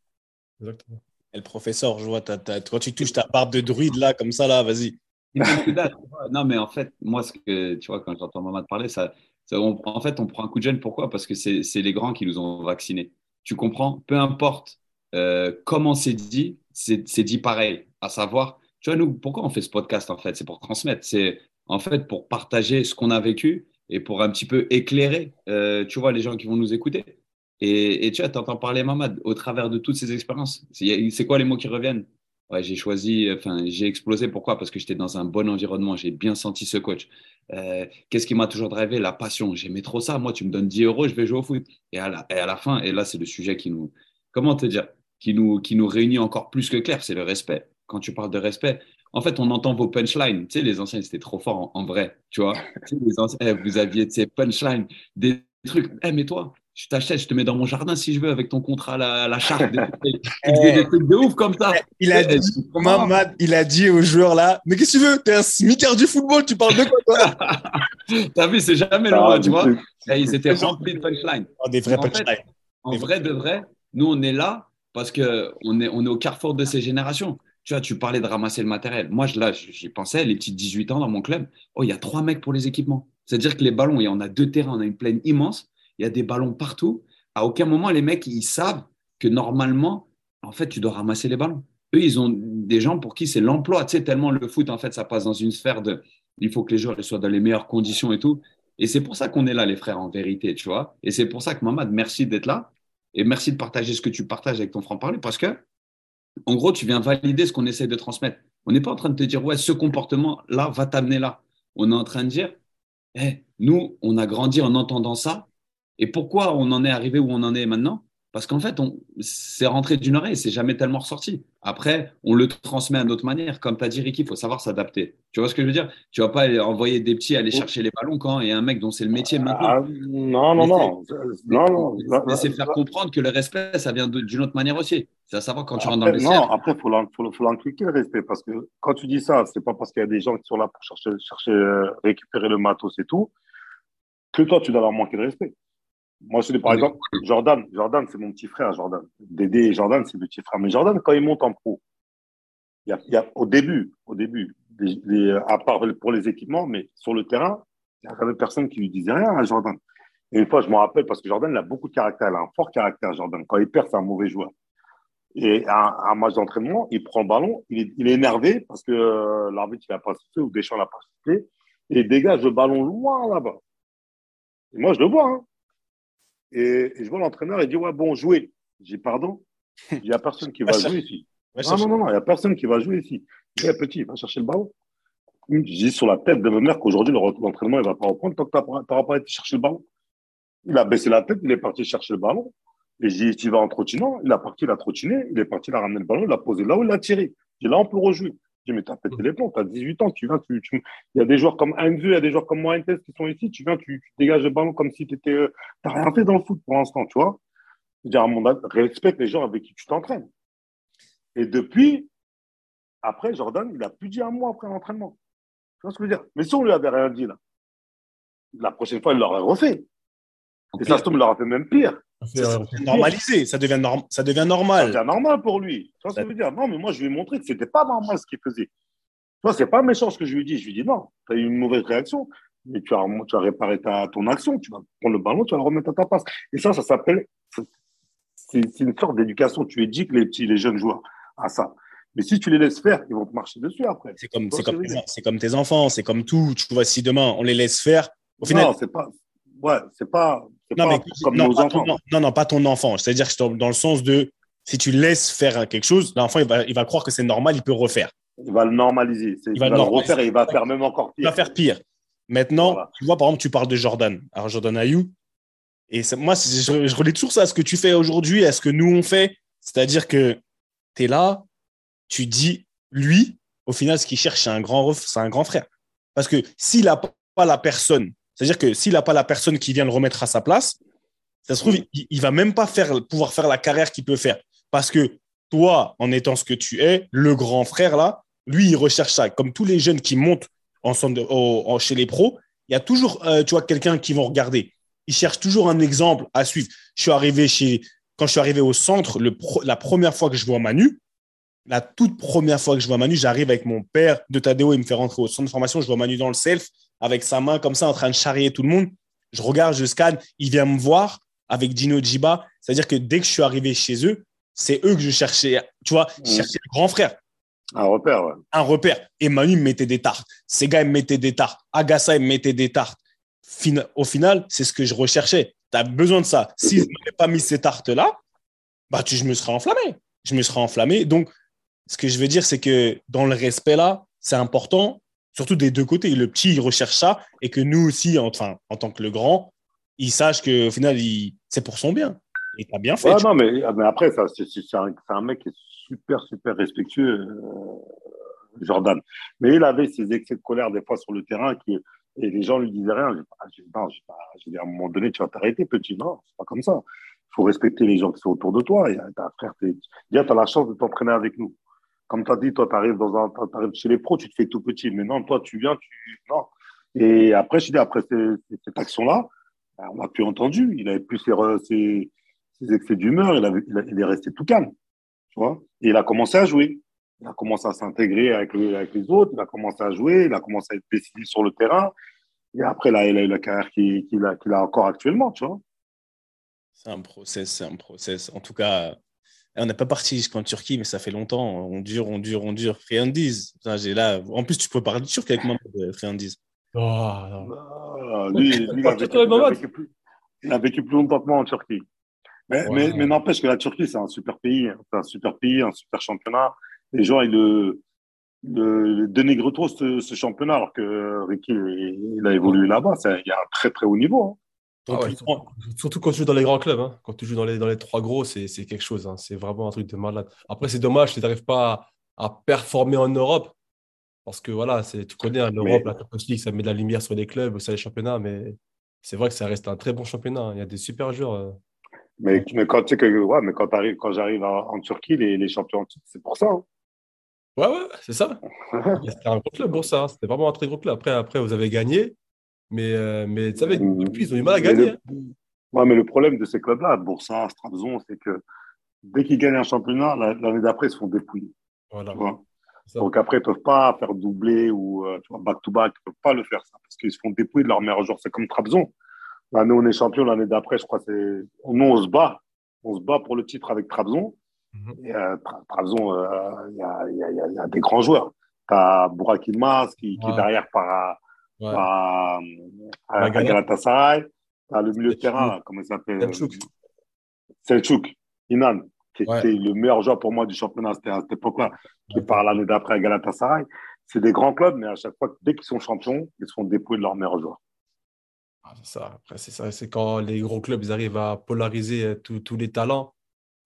Exactement. le professeur, je vois, quand tu touches ta barbe de druide là, comme ça, là, vas-y. non, mais en fait, moi, ce que tu vois, quand j'entends maman parler, ça, en fait, on prend un coup de gêne. Pourquoi? Parce que c'est les grands qui nous ont vaccinés. Tu comprends? Peu importe euh, comment c'est dit, c'est dit pareil. À savoir, tu vois, nous, pourquoi on fait ce podcast en fait? C'est pour transmettre. C'est en fait pour partager ce qu'on a vécu et pour un petit peu éclairer, euh, tu vois, les gens qui vont nous écouter. Et, tu vois, tu entends parler Mamad au travers de toutes ces expériences. C'est quoi les mots qui reviennent? Ouais, j'ai choisi, enfin, j'ai explosé. Pourquoi? Parce que j'étais dans un bon environnement. J'ai bien senti ce coach. Euh, qu'est-ce qui m'a toujours drivé? La passion. J'aimais trop ça. Moi, tu me donnes 10 euros, je vais jouer au foot. Et à la, et à la fin, et là, c'est le sujet qui nous, comment te dire, qui nous, qui nous réunit encore plus que clair, c'est le respect. Quand tu parles de respect, en fait, on entend vos punchlines. Tu sais, les anciens, c'était trop fort en, vrai. Tu vois, eh, vous aviez ces punchlines, des trucs. Eh, mais toi, je t'achète, je te mets dans mon jardin si je veux avec ton contrat, la, la charte. Des, des, trucs de ouf comme ça. Il a, dit, il a dit aux joueurs là, mais qu'est-ce que tu veux? T'es un smicard du football, tu parles de quoi toi? T'as vu, c'est jamais loin, tu vois. Et ils étaient remplis de punchlines. Oh, des vrais punchlines. En, vrai de vrai, nous on est là parce qu'on est, on est au carrefour de ces générations. Tu vois, tu parlais de ramasser le matériel. Moi, là, j'y pensais, les petits 18 ans dans mon club. Oh, il y a trois mecs pour les équipements. C'est-à-dire que les ballons, il y en a deux terrains, on a une plaine immense il y a des ballons partout. À aucun moment, les mecs, ils savent que normalement, en fait, tu dois ramasser les ballons. Eux, ils ont des gens pour qui c'est l'emploi. Tu sais, tellement le foot, en fait, ça passe dans une sphère de. Il faut que les joueurs soient dans les meilleures conditions et tout. Et c'est pour ça qu'on est là, les frères, en vérité, tu vois. Et c'est pour ça que Mamad, merci d'être là. Et merci de partager ce que tu partages avec ton franc-parler parce que, en gros, tu viens valider ce qu'on essaie de transmettre. On n'est pas en train de te dire, ouais, ce comportement-là va t'amener là. On est en train de dire, hey, nous, on a grandi en entendant ça et pourquoi on en est arrivé où on en est maintenant? Parce qu'en fait, c'est rentré d'une oreille, c'est jamais tellement ressorti. Après, on le transmet à notre manière. Comme tu as dit, Ricky, il faut savoir s'adapter. Tu vois ce que je veux dire? Tu vas pas envoyer des petits aller chercher les ballons quand il y a un mec dont c'est le métier maintenant. Ah, non, non, non. non, non. Mais c'est faire comprendre que le respect, ça vient d'une autre manière aussi. C'est à savoir quand tu rentres dans le Non, après, il faut l'inculquer le respect. Parce que quand tu dis ça, c'est pas parce qu'il y a des gens qui sont là pour chercher, chercher euh, récupérer le matos et tout, que toi, tu dois leur manquer de respect. Moi, je dis par exemple, Jordan, Jordan, c'est mon petit frère, Jordan. Dédé et Jordan, c'est le petit frère. Mais Jordan, quand il monte en pro, il y a, au début, au début, à part pour les équipements, mais sur le terrain, il n'y avait personne qui lui disait rien à Jordan. Et une fois, je me rappelle, parce que Jordan, il a beaucoup de caractère, il a un fort caractère, Jordan. Quand il perd, c'est un mauvais joueur. Et à un match d'entraînement, il prend le ballon, il est, énervé parce que euh, l'arbitre n'a pas sifflé ou Deschamps l'a pas sifflé, et il dégage le ballon loin là-bas. Et moi, je le vois. Hein. Et, je vois l'entraîneur, il dit Ouais, bon, jouez. J'ai pardon? Il n'y a personne qui va jouer ici. Non, non, non, il n'y a personne qui va jouer ici. Il est petit, va chercher le ballon. Dis sur la tête de ma mère qu'aujourd'hui, l'entraînement, il ne va pas reprendre tant que tu n'auras pas été chercher le ballon. Il a baissé la tête, il est parti chercher le ballon. Et je dis Tu vas en trottinant. Il a parti, il a trottiné, il est parti, il a ramené le ballon, il l'a posé là où il l'a tiré. Dis Là, on peut rejouer. Je dis, mais t'as pété les plombs, t'as 18 ans, tu viens, tu, il y a des joueurs comme Anzu, il y a des joueurs comme Moentes qui sont ici, tu viens, tu, dégages le ballon comme si tu étais, euh, t'as rien fait dans le foot pour l'instant, tu vois. Je dis, à mon respecte les gens avec qui tu t'entraînes. Et depuis, après, Jordan, il a plus dit un mois après l'entraînement. Tu vois ce que je veux dire? Mais si on lui avait rien dit, là, la prochaine fois, il l'aurait refait. Et ça il l'aurait fait même pire. C'est normalisé, ça devient, ça devient normal. Ça devient normal pour lui. Tu vois ce que je veux dire? Non, mais moi, je lui ai montré que ce n'était pas normal ce qu'il faisait. Tu vois, ce n'est pas méchant ce que je lui ai dit. Je lui ai dit non, tu as eu une mauvaise réaction, mais tu as, tu as réparé ta, ton action. Tu vas prendre le ballon, tu vas le remettre à ta place. Et ça, ça s'appelle. C'est une sorte d'éducation. Tu éduques les petits, les jeunes joueurs à ça. Mais si tu les laisses faire, ils vont te marcher dessus après. C'est comme, comme, comme, tes enfants, c'est comme tout. Tu vois, si demain on les laisse faire, au final. Non, c'est pas. Ouais, c'est pas, non, mais, comme non, nos enfants. non, non, pas ton enfant. C'est-à-dire que dans le sens de si tu laisses faire quelque chose, l'enfant, il va, il va croire que c'est normal, il peut refaire. Il va le normaliser. Il, va, le refaire et il va faire même encore pire. Il va faire pire. Maintenant, tu vois, par exemple, tu parles de Jordan. Alors, Jordan Ayou. Et moi, je, je relis toujours ça à ce que tu fais aujourd'hui, à ce que nous, on fait. C'est-à-dire que tu es là, tu dis, lui, au final, ce qu'il cherche, c'est un, grand, c'est un grand frère. Parce que s'il n'a pas la personne c'est-à-dire que s'il n'a pas la personne qui vient le remettre à sa place, ça se trouve, il, ne va même pas faire, pouvoir faire la carrière qu'il peut faire. Parce que toi, en étant ce que tu es, le grand frère là, lui, il recherche ça. Comme tous les jeunes qui montent chez les pros, il y a toujours, euh, tu vois, quelqu'un qui va regarder. Il cherche toujours un exemple à suivre. Je suis arrivé chez, quand je suis arrivé au centre, la première fois que je vois Manu, la toute première fois que je vois Manu, j'arrive avec mon père de Tadeo, il me fait rentrer au centre de formation, je vois Manu dans le self, avec sa main comme ça, en train de charrier tout le monde. Je regarde, je scanne, il vient me voir avec Dino Djiba. C'est-à-dire que dès que je suis arrivé chez eux, c'est eux que je cherchais, tu vois, je cherchais le grand frère. Un repère, ouais. Un repère. Et Manu me mettait des tartes. Ces gars, ils me mettaient des tartes. Agassa, me mettait des tartes. au final, c'est ce que je recherchais. Tu as besoin de ça. Si je n'avais pas mis ces tartes-là, bah, tu, je me serais enflammé. Je me serais enflammé. Donc, ce que je veux dire, c'est que dans le respect là, c'est important, surtout des deux côtés. Le petit, il recherche ça et que nous aussi, enfin, en tant que le grand, il sache qu'au final, c'est pour son bien. Et t'as bien fait. non, mais, mais, après, c'est un, un, mec qui est super, super respectueux, euh, Jordan. Mais il avait ses excès de colère des fois sur le terrain qui, et les gens lui disaient rien. Je, non, je, dis, à un moment donné, tu vas t'arrêter, petit. Non, c'est pas comme ça. Il faut respecter les gens qui sont autour de toi. Et frère, tu as la chance de t'entraîner avec nous. Comme tu as dit, toi, tu arrives, chez les pros, tu te fais tout petit. Mais non, toi, tu viens, tu. Non. Et après, je dis, après cette action-là, ben, on n'a plus entendu. Il avait plus ses, excès d'humeur. Il, est resté tout calme. Tu vois? Et il a commencé à jouer. Il a commencé à s'intégrer avec, les autres. Il a commencé à jouer. Il a commencé à être décisif sur le terrain. Et après, là, il a eu la carrière qu'il a, encore actuellement. C'est un process, c'est un process. En tout cas, on n'est pas parti jusqu'en Turquie, mais ça fait longtemps. On dure, on dure, on dure. Friandiz. Là, en plus, tu peux parler turc avec moi, Friandiz. Oh, ah, lui, il, a vécu, plus, il, a vécu, plus, longtemps que moi en Turquie. Mais, mais, mais n'empêche que la Turquie, c'est un super pays. Hein. C'est un super pays, un super championnat. Les gens, ils le, le, dénigrent trop ce, ce, championnat, alors que Ricky, il, a évolué là-bas. Il y a un très, très haut niveau. Hein. Ah surtout quand tu joues dans les grands clubs. Hein. Quand tu joues dans les, dans les trois gros, c'est quelque chose. Hein. C'est vraiment un truc de malade. Après, c'est dommage si tu n'arrives pas à, performer en Europe. Parce que voilà, tu connais hein, l'Europe, la Champions League, ça met de la lumière sur les clubs, sur les championnats. Mais c'est vrai que ça reste un très bon championnat. Il y a des super joueurs. Euh. Mais, mais, quand, tu que, ouais, mais quand, quand j'arrive en, Turquie, les, les champions, c'est pour ça. Ouais, ouais, c'est ça. C'était un gros club pour ça. C'était vraiment un très gros club. Après, après vous avez gagné. Mais, euh, mais tu savais, depuis, ils ont du mal à gagner. Hein. mais le problème de ces clubs-là, Boursa, Strasbourg, c'est que dès qu'ils gagnent un championnat, l'année d'après, ils se font dépouiller. Voilà. Donc après, ils ne peuvent pas faire doubler ou euh, back-to-back, ils ne peuvent pas le faire ça parce qu'ils se font dépouiller de leur meilleur joueur. C'est comme Trabzon. L'année où on est champion, l'année d'après, je crois, c'est. Nous, on se bat. On se bat pour le titre avec Trabzon. Mhm. Et euh, Trabzon, il y, a, y, y, a, des grands joueurs. Tu as Burak qui, qui, est derrière par, ouais. à, à, Galatasaray. As le milieu de terrain, comment il s'appelle? Selçuk. Inan, qui était le meilleur joueur pour moi du championnat à cette époque-là, qui part l'année d'après à Galatasaray. C'est des grands clubs, mais à chaque fois, dès qu'ils sont champions, ils se font dépouiller de leurs meilleurs joueurs. Ah, c'est ça. Après, c'est ça. C'est quand les gros clubs ils arrivent à polariser euh, tous les talents.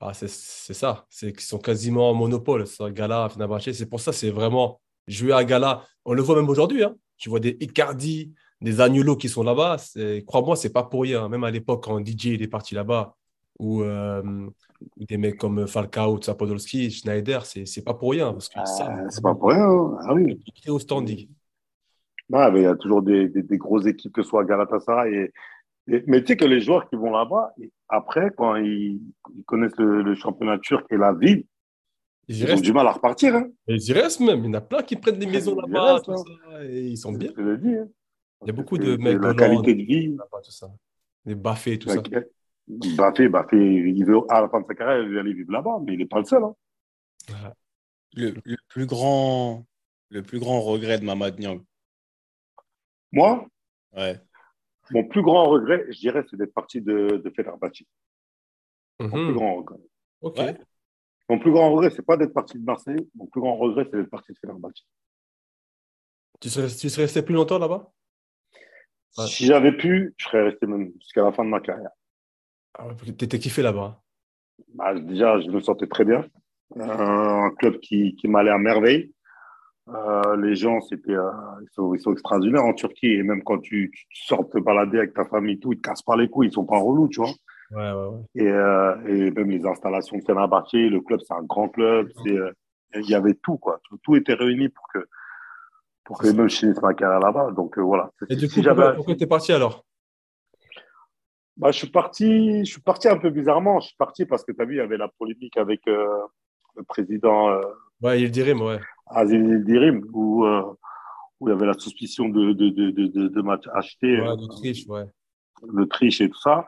Ah, c'est ça. C'est qu'ils sont quasiment en monopole. Gala, Fenerbahçe. C'est pour ça, c'est vraiment jouer à Gala. On le voit même aujourd'hui. Hein. Tu vois des Icardi, des Agnolo qui sont là-bas. Crois-moi, c'est pas pour rien. Même à l'époque, quand DJ est parti là-bas, ou euh, des mecs comme Falcao, Zapodolski, Schneider, c'est pas pour rien. Parce que ah, c'est pas pour rien. Hein. Ah oui. Il au standing. mais il y a toujours des, des, grosses équipes, que ce soit Galatasaray. Et, mais tu sais que les joueurs qui vont là-bas, après, quand ils, connaissent le, championnat turc et la ville, ils, ont du mal à repartir. Hein. ils y restent même. Il y en a plein qui prennent des maisons là-bas. Hein. Et ils sont bien. Je hein. Il y a beaucoup de mecs. La qualité de vie. Tout ça. Les Baffé, tout ça. Baffé, Baffé, il veut, à la fin de sa carrière, il veut aller vivre là-bas, mais il n'est pas le seul. Hein. Le, le, plus grand, le plus grand regret de Mamad Niang Moi? Ouais. Mon plus grand regret, je dirais, c'est d'être parti de, de Fenerbahçe. Mon plus mhm. grand regret. Ok. Mon plus grand regret, c'est pas d'être parti de Marseille. Mon plus grand regret, c'est d'être parti de Fenerbahçe. Tu serais, tu serais resté plus longtemps là-bas? Si j'avais pu, je serais resté même jusqu'à la fin de ma carrière. Ah, tu étais kiffé là-bas bah, Déjà, je me sentais très bien. Euh, un club qui, qui m'allait à merveille. Euh, les gens, c'était, euh, ils, sont, ils, sont, extraordinaires en Turquie. Et même quand tu, tu, sors te balader avec ta famille, tout, ils te cassent pas les couilles. Ils sont pas relous, tu vois. Ouais, ouais, ouais. Et, euh, et, même les installations de Fenerbahçe, le club, c'est un grand club. Euh, il y avait tout, quoi. Tout, était réuni pour que, pour que même je finisse ma carrière là-bas. Donc euh, voilà. Et du coup, pourquoi, tu es parti alors? Bah, je suis parti, je suis parti un peu bizarrement. Je suis parti parce que tu as vu, il y avait la polémique avec le président Ouais, il Dirim, ouais. Dirim, où, où il y avait la suspicion de, de, de, de, de match acheté. Ouais, de triche, ouais. De triche et tout ça.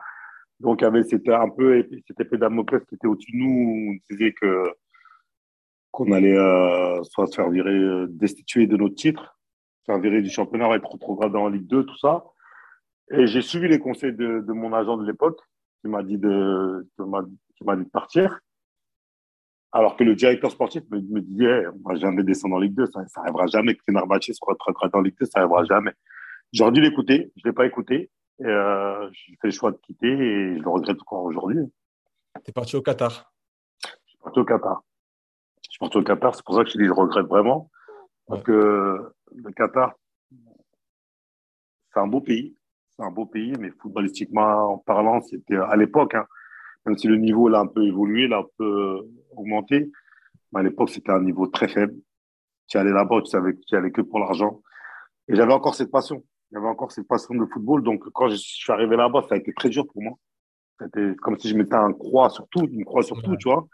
Donc, c'était un peu cette épée Damoclès qui était au-dessus de nous. On disait que qu'on allait euh, soit se faire virer, euh, destituer de notre titre, se faire virer du championnat, être retrogradé en Ligue 2, tout ça. Et j'ai suivi les conseils de, de mon agent de l'époque, qui m'a dit de, qui m'a dit de partir. Alors que le directeur sportif me, disait, on va jamais descendre en Ligue 2, ça, ça arrivera jamais que Fenerbahçe soit retrogradé en Ligue 2, ça arrivera jamais. J'aurais dû l'écouter, je l'ai pas écouté. Et euh, j'ai fait le choix de quitter et je le regrette encore aujourd'hui. Tu es parti au Qatar Je suis parti au Qatar. Je suis parti au Qatar, c'est pour ça que je dis je regrette vraiment. Parce que le Qatar, c'est un beau pays. C'est un beau pays, mais footballistiquement en parlant, c'était à l'époque, hein, même si le niveau l'a un peu évolué, l'a un peu augmenté, mais à l'époque, c'était un niveau très faible. Tu allais là-bas, tu savais que tu allais que pour l'argent. Et j'avais encore cette passion j'avais encore cette passion de football. Donc, quand je suis arrivé là-bas, ça a été très dur pour moi. C'était comme si je mettais un croix sur tout, une croix sur tout, tu vois.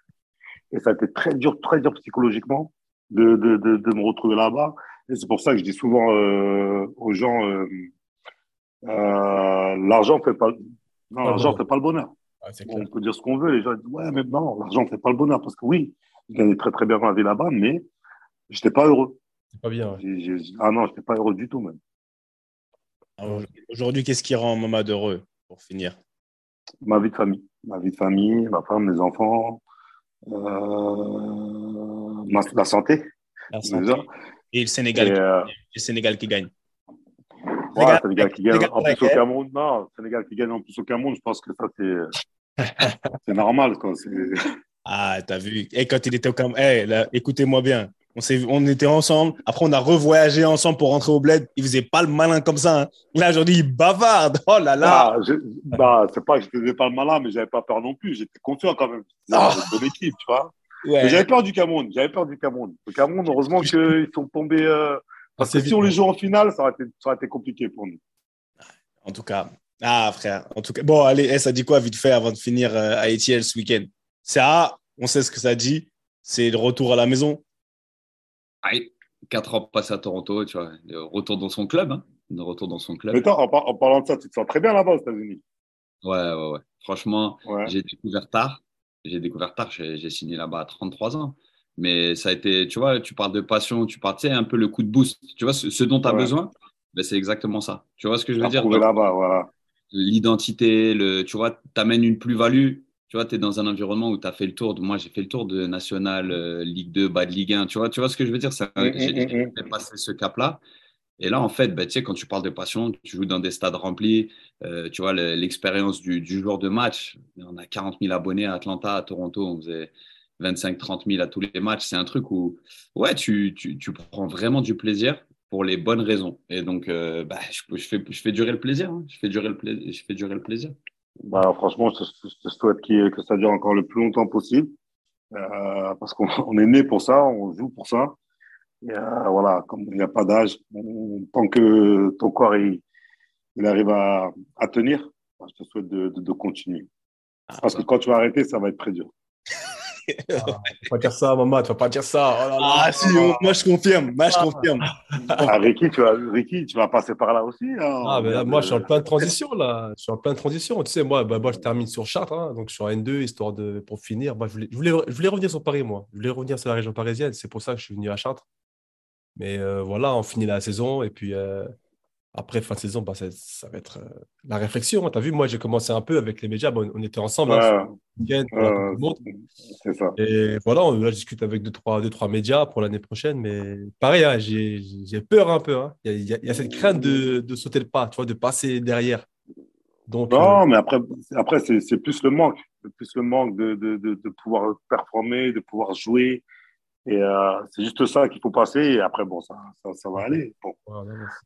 Et ça a été très dur, très dur psychologiquement de, de, de, de me retrouver là-bas. Et c'est pour ça que je dis souvent euh, aux gens, euh, euh, l'argent fait pas, non, l'argent fait pas le bonheur. on peut dire ce qu'on veut. Les gens disent, ouais, mais non, l'argent fait pas le bonheur. Parce que oui, je gagnais très, très bien ma vie là-bas, mais j'étais pas heureux. C'est pas bien. Ouais. ah non, j'étais pas heureux du tout, même. Aujourd'hui, qu'est-ce qui rend Mamad heureux pour finir? Ma vie de famille. Ma vie de famille, ma femme, mes enfants, euh, la santé. La santé. Et le Sénégal, euh, le Sénégal qui gagne. Ouais, Sénégal, Sénégal qui gagne en plus au Cameroun. Non, Sénégal qui gagne en plus au Cameroun, je pense que ça, c'est, normal. Quoi. Ah, t'as vu. Et quand il était au Cameroun, écoutez-moi bien. On, on était ensemble. Après, on a revoyagé ensemble pour rentrer au bled. Il faisait pas le malin comme ça. Hein. Là, aujourd'hui, il bavarde. Oh là là. Ah, bah, c'est pas que je faisais pas le malin, mais j'avais pas peur non plus. J'étais confiant quand même. Ah. de l'équipe, tu vois. J'avais peur du Cameroun. J'avais peur du Cameroun. Le Cameroun, heureusement qu'ils sont tombés. Euh, parce que si on les joue en finale, ça aurait, été, ça aurait été compliqué pour nous. En tout cas, ah frère. En tout cas, bon, allez, eh, ça dit quoi vite fait avant de finir euh, à ETL ce week-end? Ça, on sait ce que ça dit. C'est le retour à la maison. Quatre ans passés à Toronto, tu vois, de retour dans son club. Hein, de retour dans son club. Mais toi, en, parlant de ça, tu te sens très bien là-bas aux États-Unis. Ouais, ouais, ouais. Franchement, j'ai découvert tard. J'ai découvert tard, j'ai signé là-bas à 33 ans. Mais ça a été, tu vois, tu parles de passion, tu parles, tu sais, un peu le coup de boost. Tu vois, ce, dont tu as besoin, ben, c'est exactement ça. Tu vois ce que je veux dire? là-bas, voilà. L'identité, le, tu vois, tu amènes une plus-value tu vois, tu es dans un environnement où tu as fait le tour. De, moi, j'ai fait le tour de National, euh, Ligue 2, bas de Ligue 1. Tu vois, tu vois ce que je veux dire? Ça, mm, mm, J'ai mm, passé ce cap-là. Et là, en fait, bah, tu sais, quand tu parles de passion, tu joues dans des stades remplis. Euh, tu vois, l'expérience du, du, jour de match. On a 40 000 abonnés à Atlanta, à Toronto. On faisait 25-30 000 à tous les matchs. C'est un truc où, ouais, tu, tu, tu, prends vraiment du plaisir pour les bonnes raisons. Et donc, euh, bah, je, je, fais, je fais durer le plaisir. Hein. Je, fais durer le plaisir je fais durer le plaisir. Bah, franchement, je, je souhaite que ça dure encore le plus longtemps possible. Euh, parce qu'on est né pour ça, on joue pour ça. Et euh, voilà, comme il n'y a pas d'âge, tant que ton corps il, il arrive à, à tenir, je te souhaite de, de, de continuer. Ah, parce que quand tu vas arrêter, ça va être très dur. Ah, faut pas dire ça, maman, tu vas pas dire ça. Oh ah, si, moi je confirme, moi je confirme. Ah, Ricky, tu vas, Ricky, tu vas passer par là aussi. Hein. Ah, mais là, moi je suis en plein de transition là. Je suis en plein de transition. Tu sais, moi, bah, moi je termine sur Chartres, hein, donc sur N2, histoire de pour finir. Bah, je, voulais, je, voulais, je, voulais, revenir sur Paris, moi. Je voulais revenir sur la région parisienne. C'est pour ça que je suis venu à Chartres. Mais euh, voilà, on finit la saison et puis. Euh, après, fin de saison, bah, ça, va être euh, la réflexion. Tu as vu, moi, j'ai commencé un peu avec les médias. Bon, on était ensemble. Hein, c'est ça. Et voilà, on, là, je discute avec deux trois, deux, trois médias pour l'année prochaine. Mais pareil, hein, j'ai peur un peu. Hein. Il, y a, il, y a, cette crainte de, de, sauter le pas, tu vois, de passer derrière. Donc, non, euh, mais après, après c'est plus le manque. Plus le manque de, de, de, pouvoir performer, de pouvoir jouer. Et euh, c'est juste ça qu'il faut passer. Et après, bon, ça, ça, ça va aller. Bon.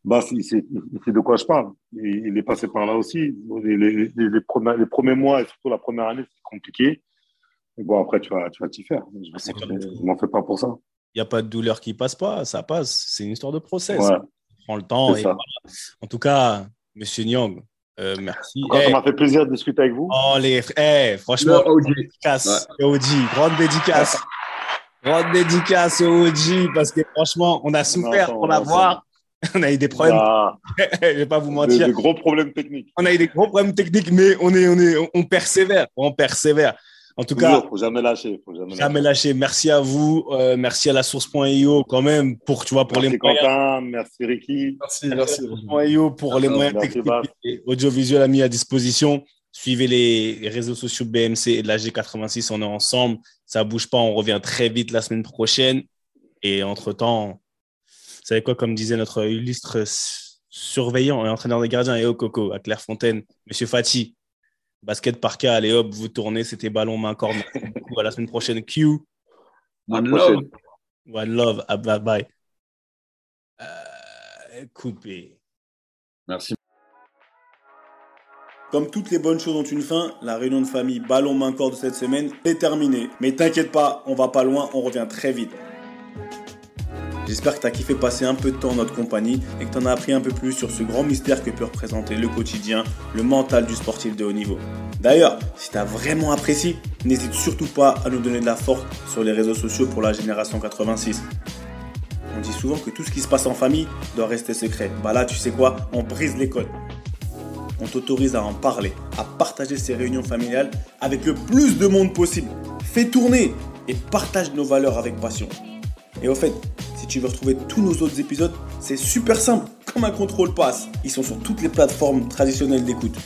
Bah, c'est de quoi je parle. Il, il, est passé par là aussi. Les, les, les, premiers, les, premiers, mois et surtout la première année, c'est compliqué. Et bon, après, tu vas tu vas t'y faire. Je ne m'en fais pas pour ça. Il n'y a pas de douleur qui passe pas. Ça passe. C'est une histoire de process. Ouais. On prend le temps. Et voilà. En tout cas, Monsieur Nyang, euh, merci. Ça m'a fait plaisir de discuter avec vous. Oh, les... Hey, franchement, dédicace. Ouais. grande dédicace. Grande dédicace au OG parce que franchement, on a souffert pour l'avoir. On a eu des problèmes. Bah, je vais pas vous mentir. Des, gros problèmes techniques. On a eu des gros problèmes techniques, mais on est, on est, on persévère, on persévère. En tout cas, faut jamais lâcher, faut jamais, jamais lâcher. Merci à vous, euh, merci à la source.io quand même pour tu vois pour merci les Quentin, merci Ricky, merci, merci, merci pour les moyens techniques et audiovisuels mis à disposition. Suivez les réseaux sociaux BMC et de la G86, on est ensemble. Ça bouge pas, on revient très vite la semaine prochaine. Et entre-temps, vous savez quoi, comme disait notre illustre surveillant et entraîneur des gardiens et au coco à Clairefontaine, Monsieur Fati, basket par cas, allez hop, vous tournez, c'était ballon main corps. à la semaine prochaine, Q. One love. One love, ah, bye bye. Euh, coupé. Merci. Comme toutes les bonnes choses ont une fin, la réunion de famille ballon main corps de cette semaine est terminée. Mais t'inquiète pas, on va pas loin, on revient très vite. J'espère que tu as kiffé passer un peu de temps en notre compagnie et que tu en as appris un peu plus sur ce grand mystère que peut représenter le quotidien, le mental du sportif de haut niveau. D'ailleurs, si tu as vraiment apprécié, n'hésite surtout pas à nous donner de la force sur les réseaux sociaux pour la génération 86. On dit souvent que tout ce qui se passe en famille doit rester secret. Bah là, tu sais quoi On brise l'école on t'autorise à en parler, à partager ces réunions familiales avec le plus de monde possible. Fais tourner et partage nos valeurs avec passion. Et au fait, si tu veux retrouver tous nos autres épisodes, c'est super simple, comme un contrôle passe. Ils sont sur toutes les plateformes traditionnelles d'écoute.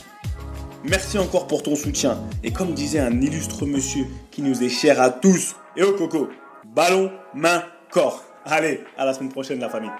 Merci encore pour ton soutien. Et comme disait un illustre monsieur qui nous est cher à tous, et au coco, ballon, main, corps. Allez, à la semaine prochaine la famille.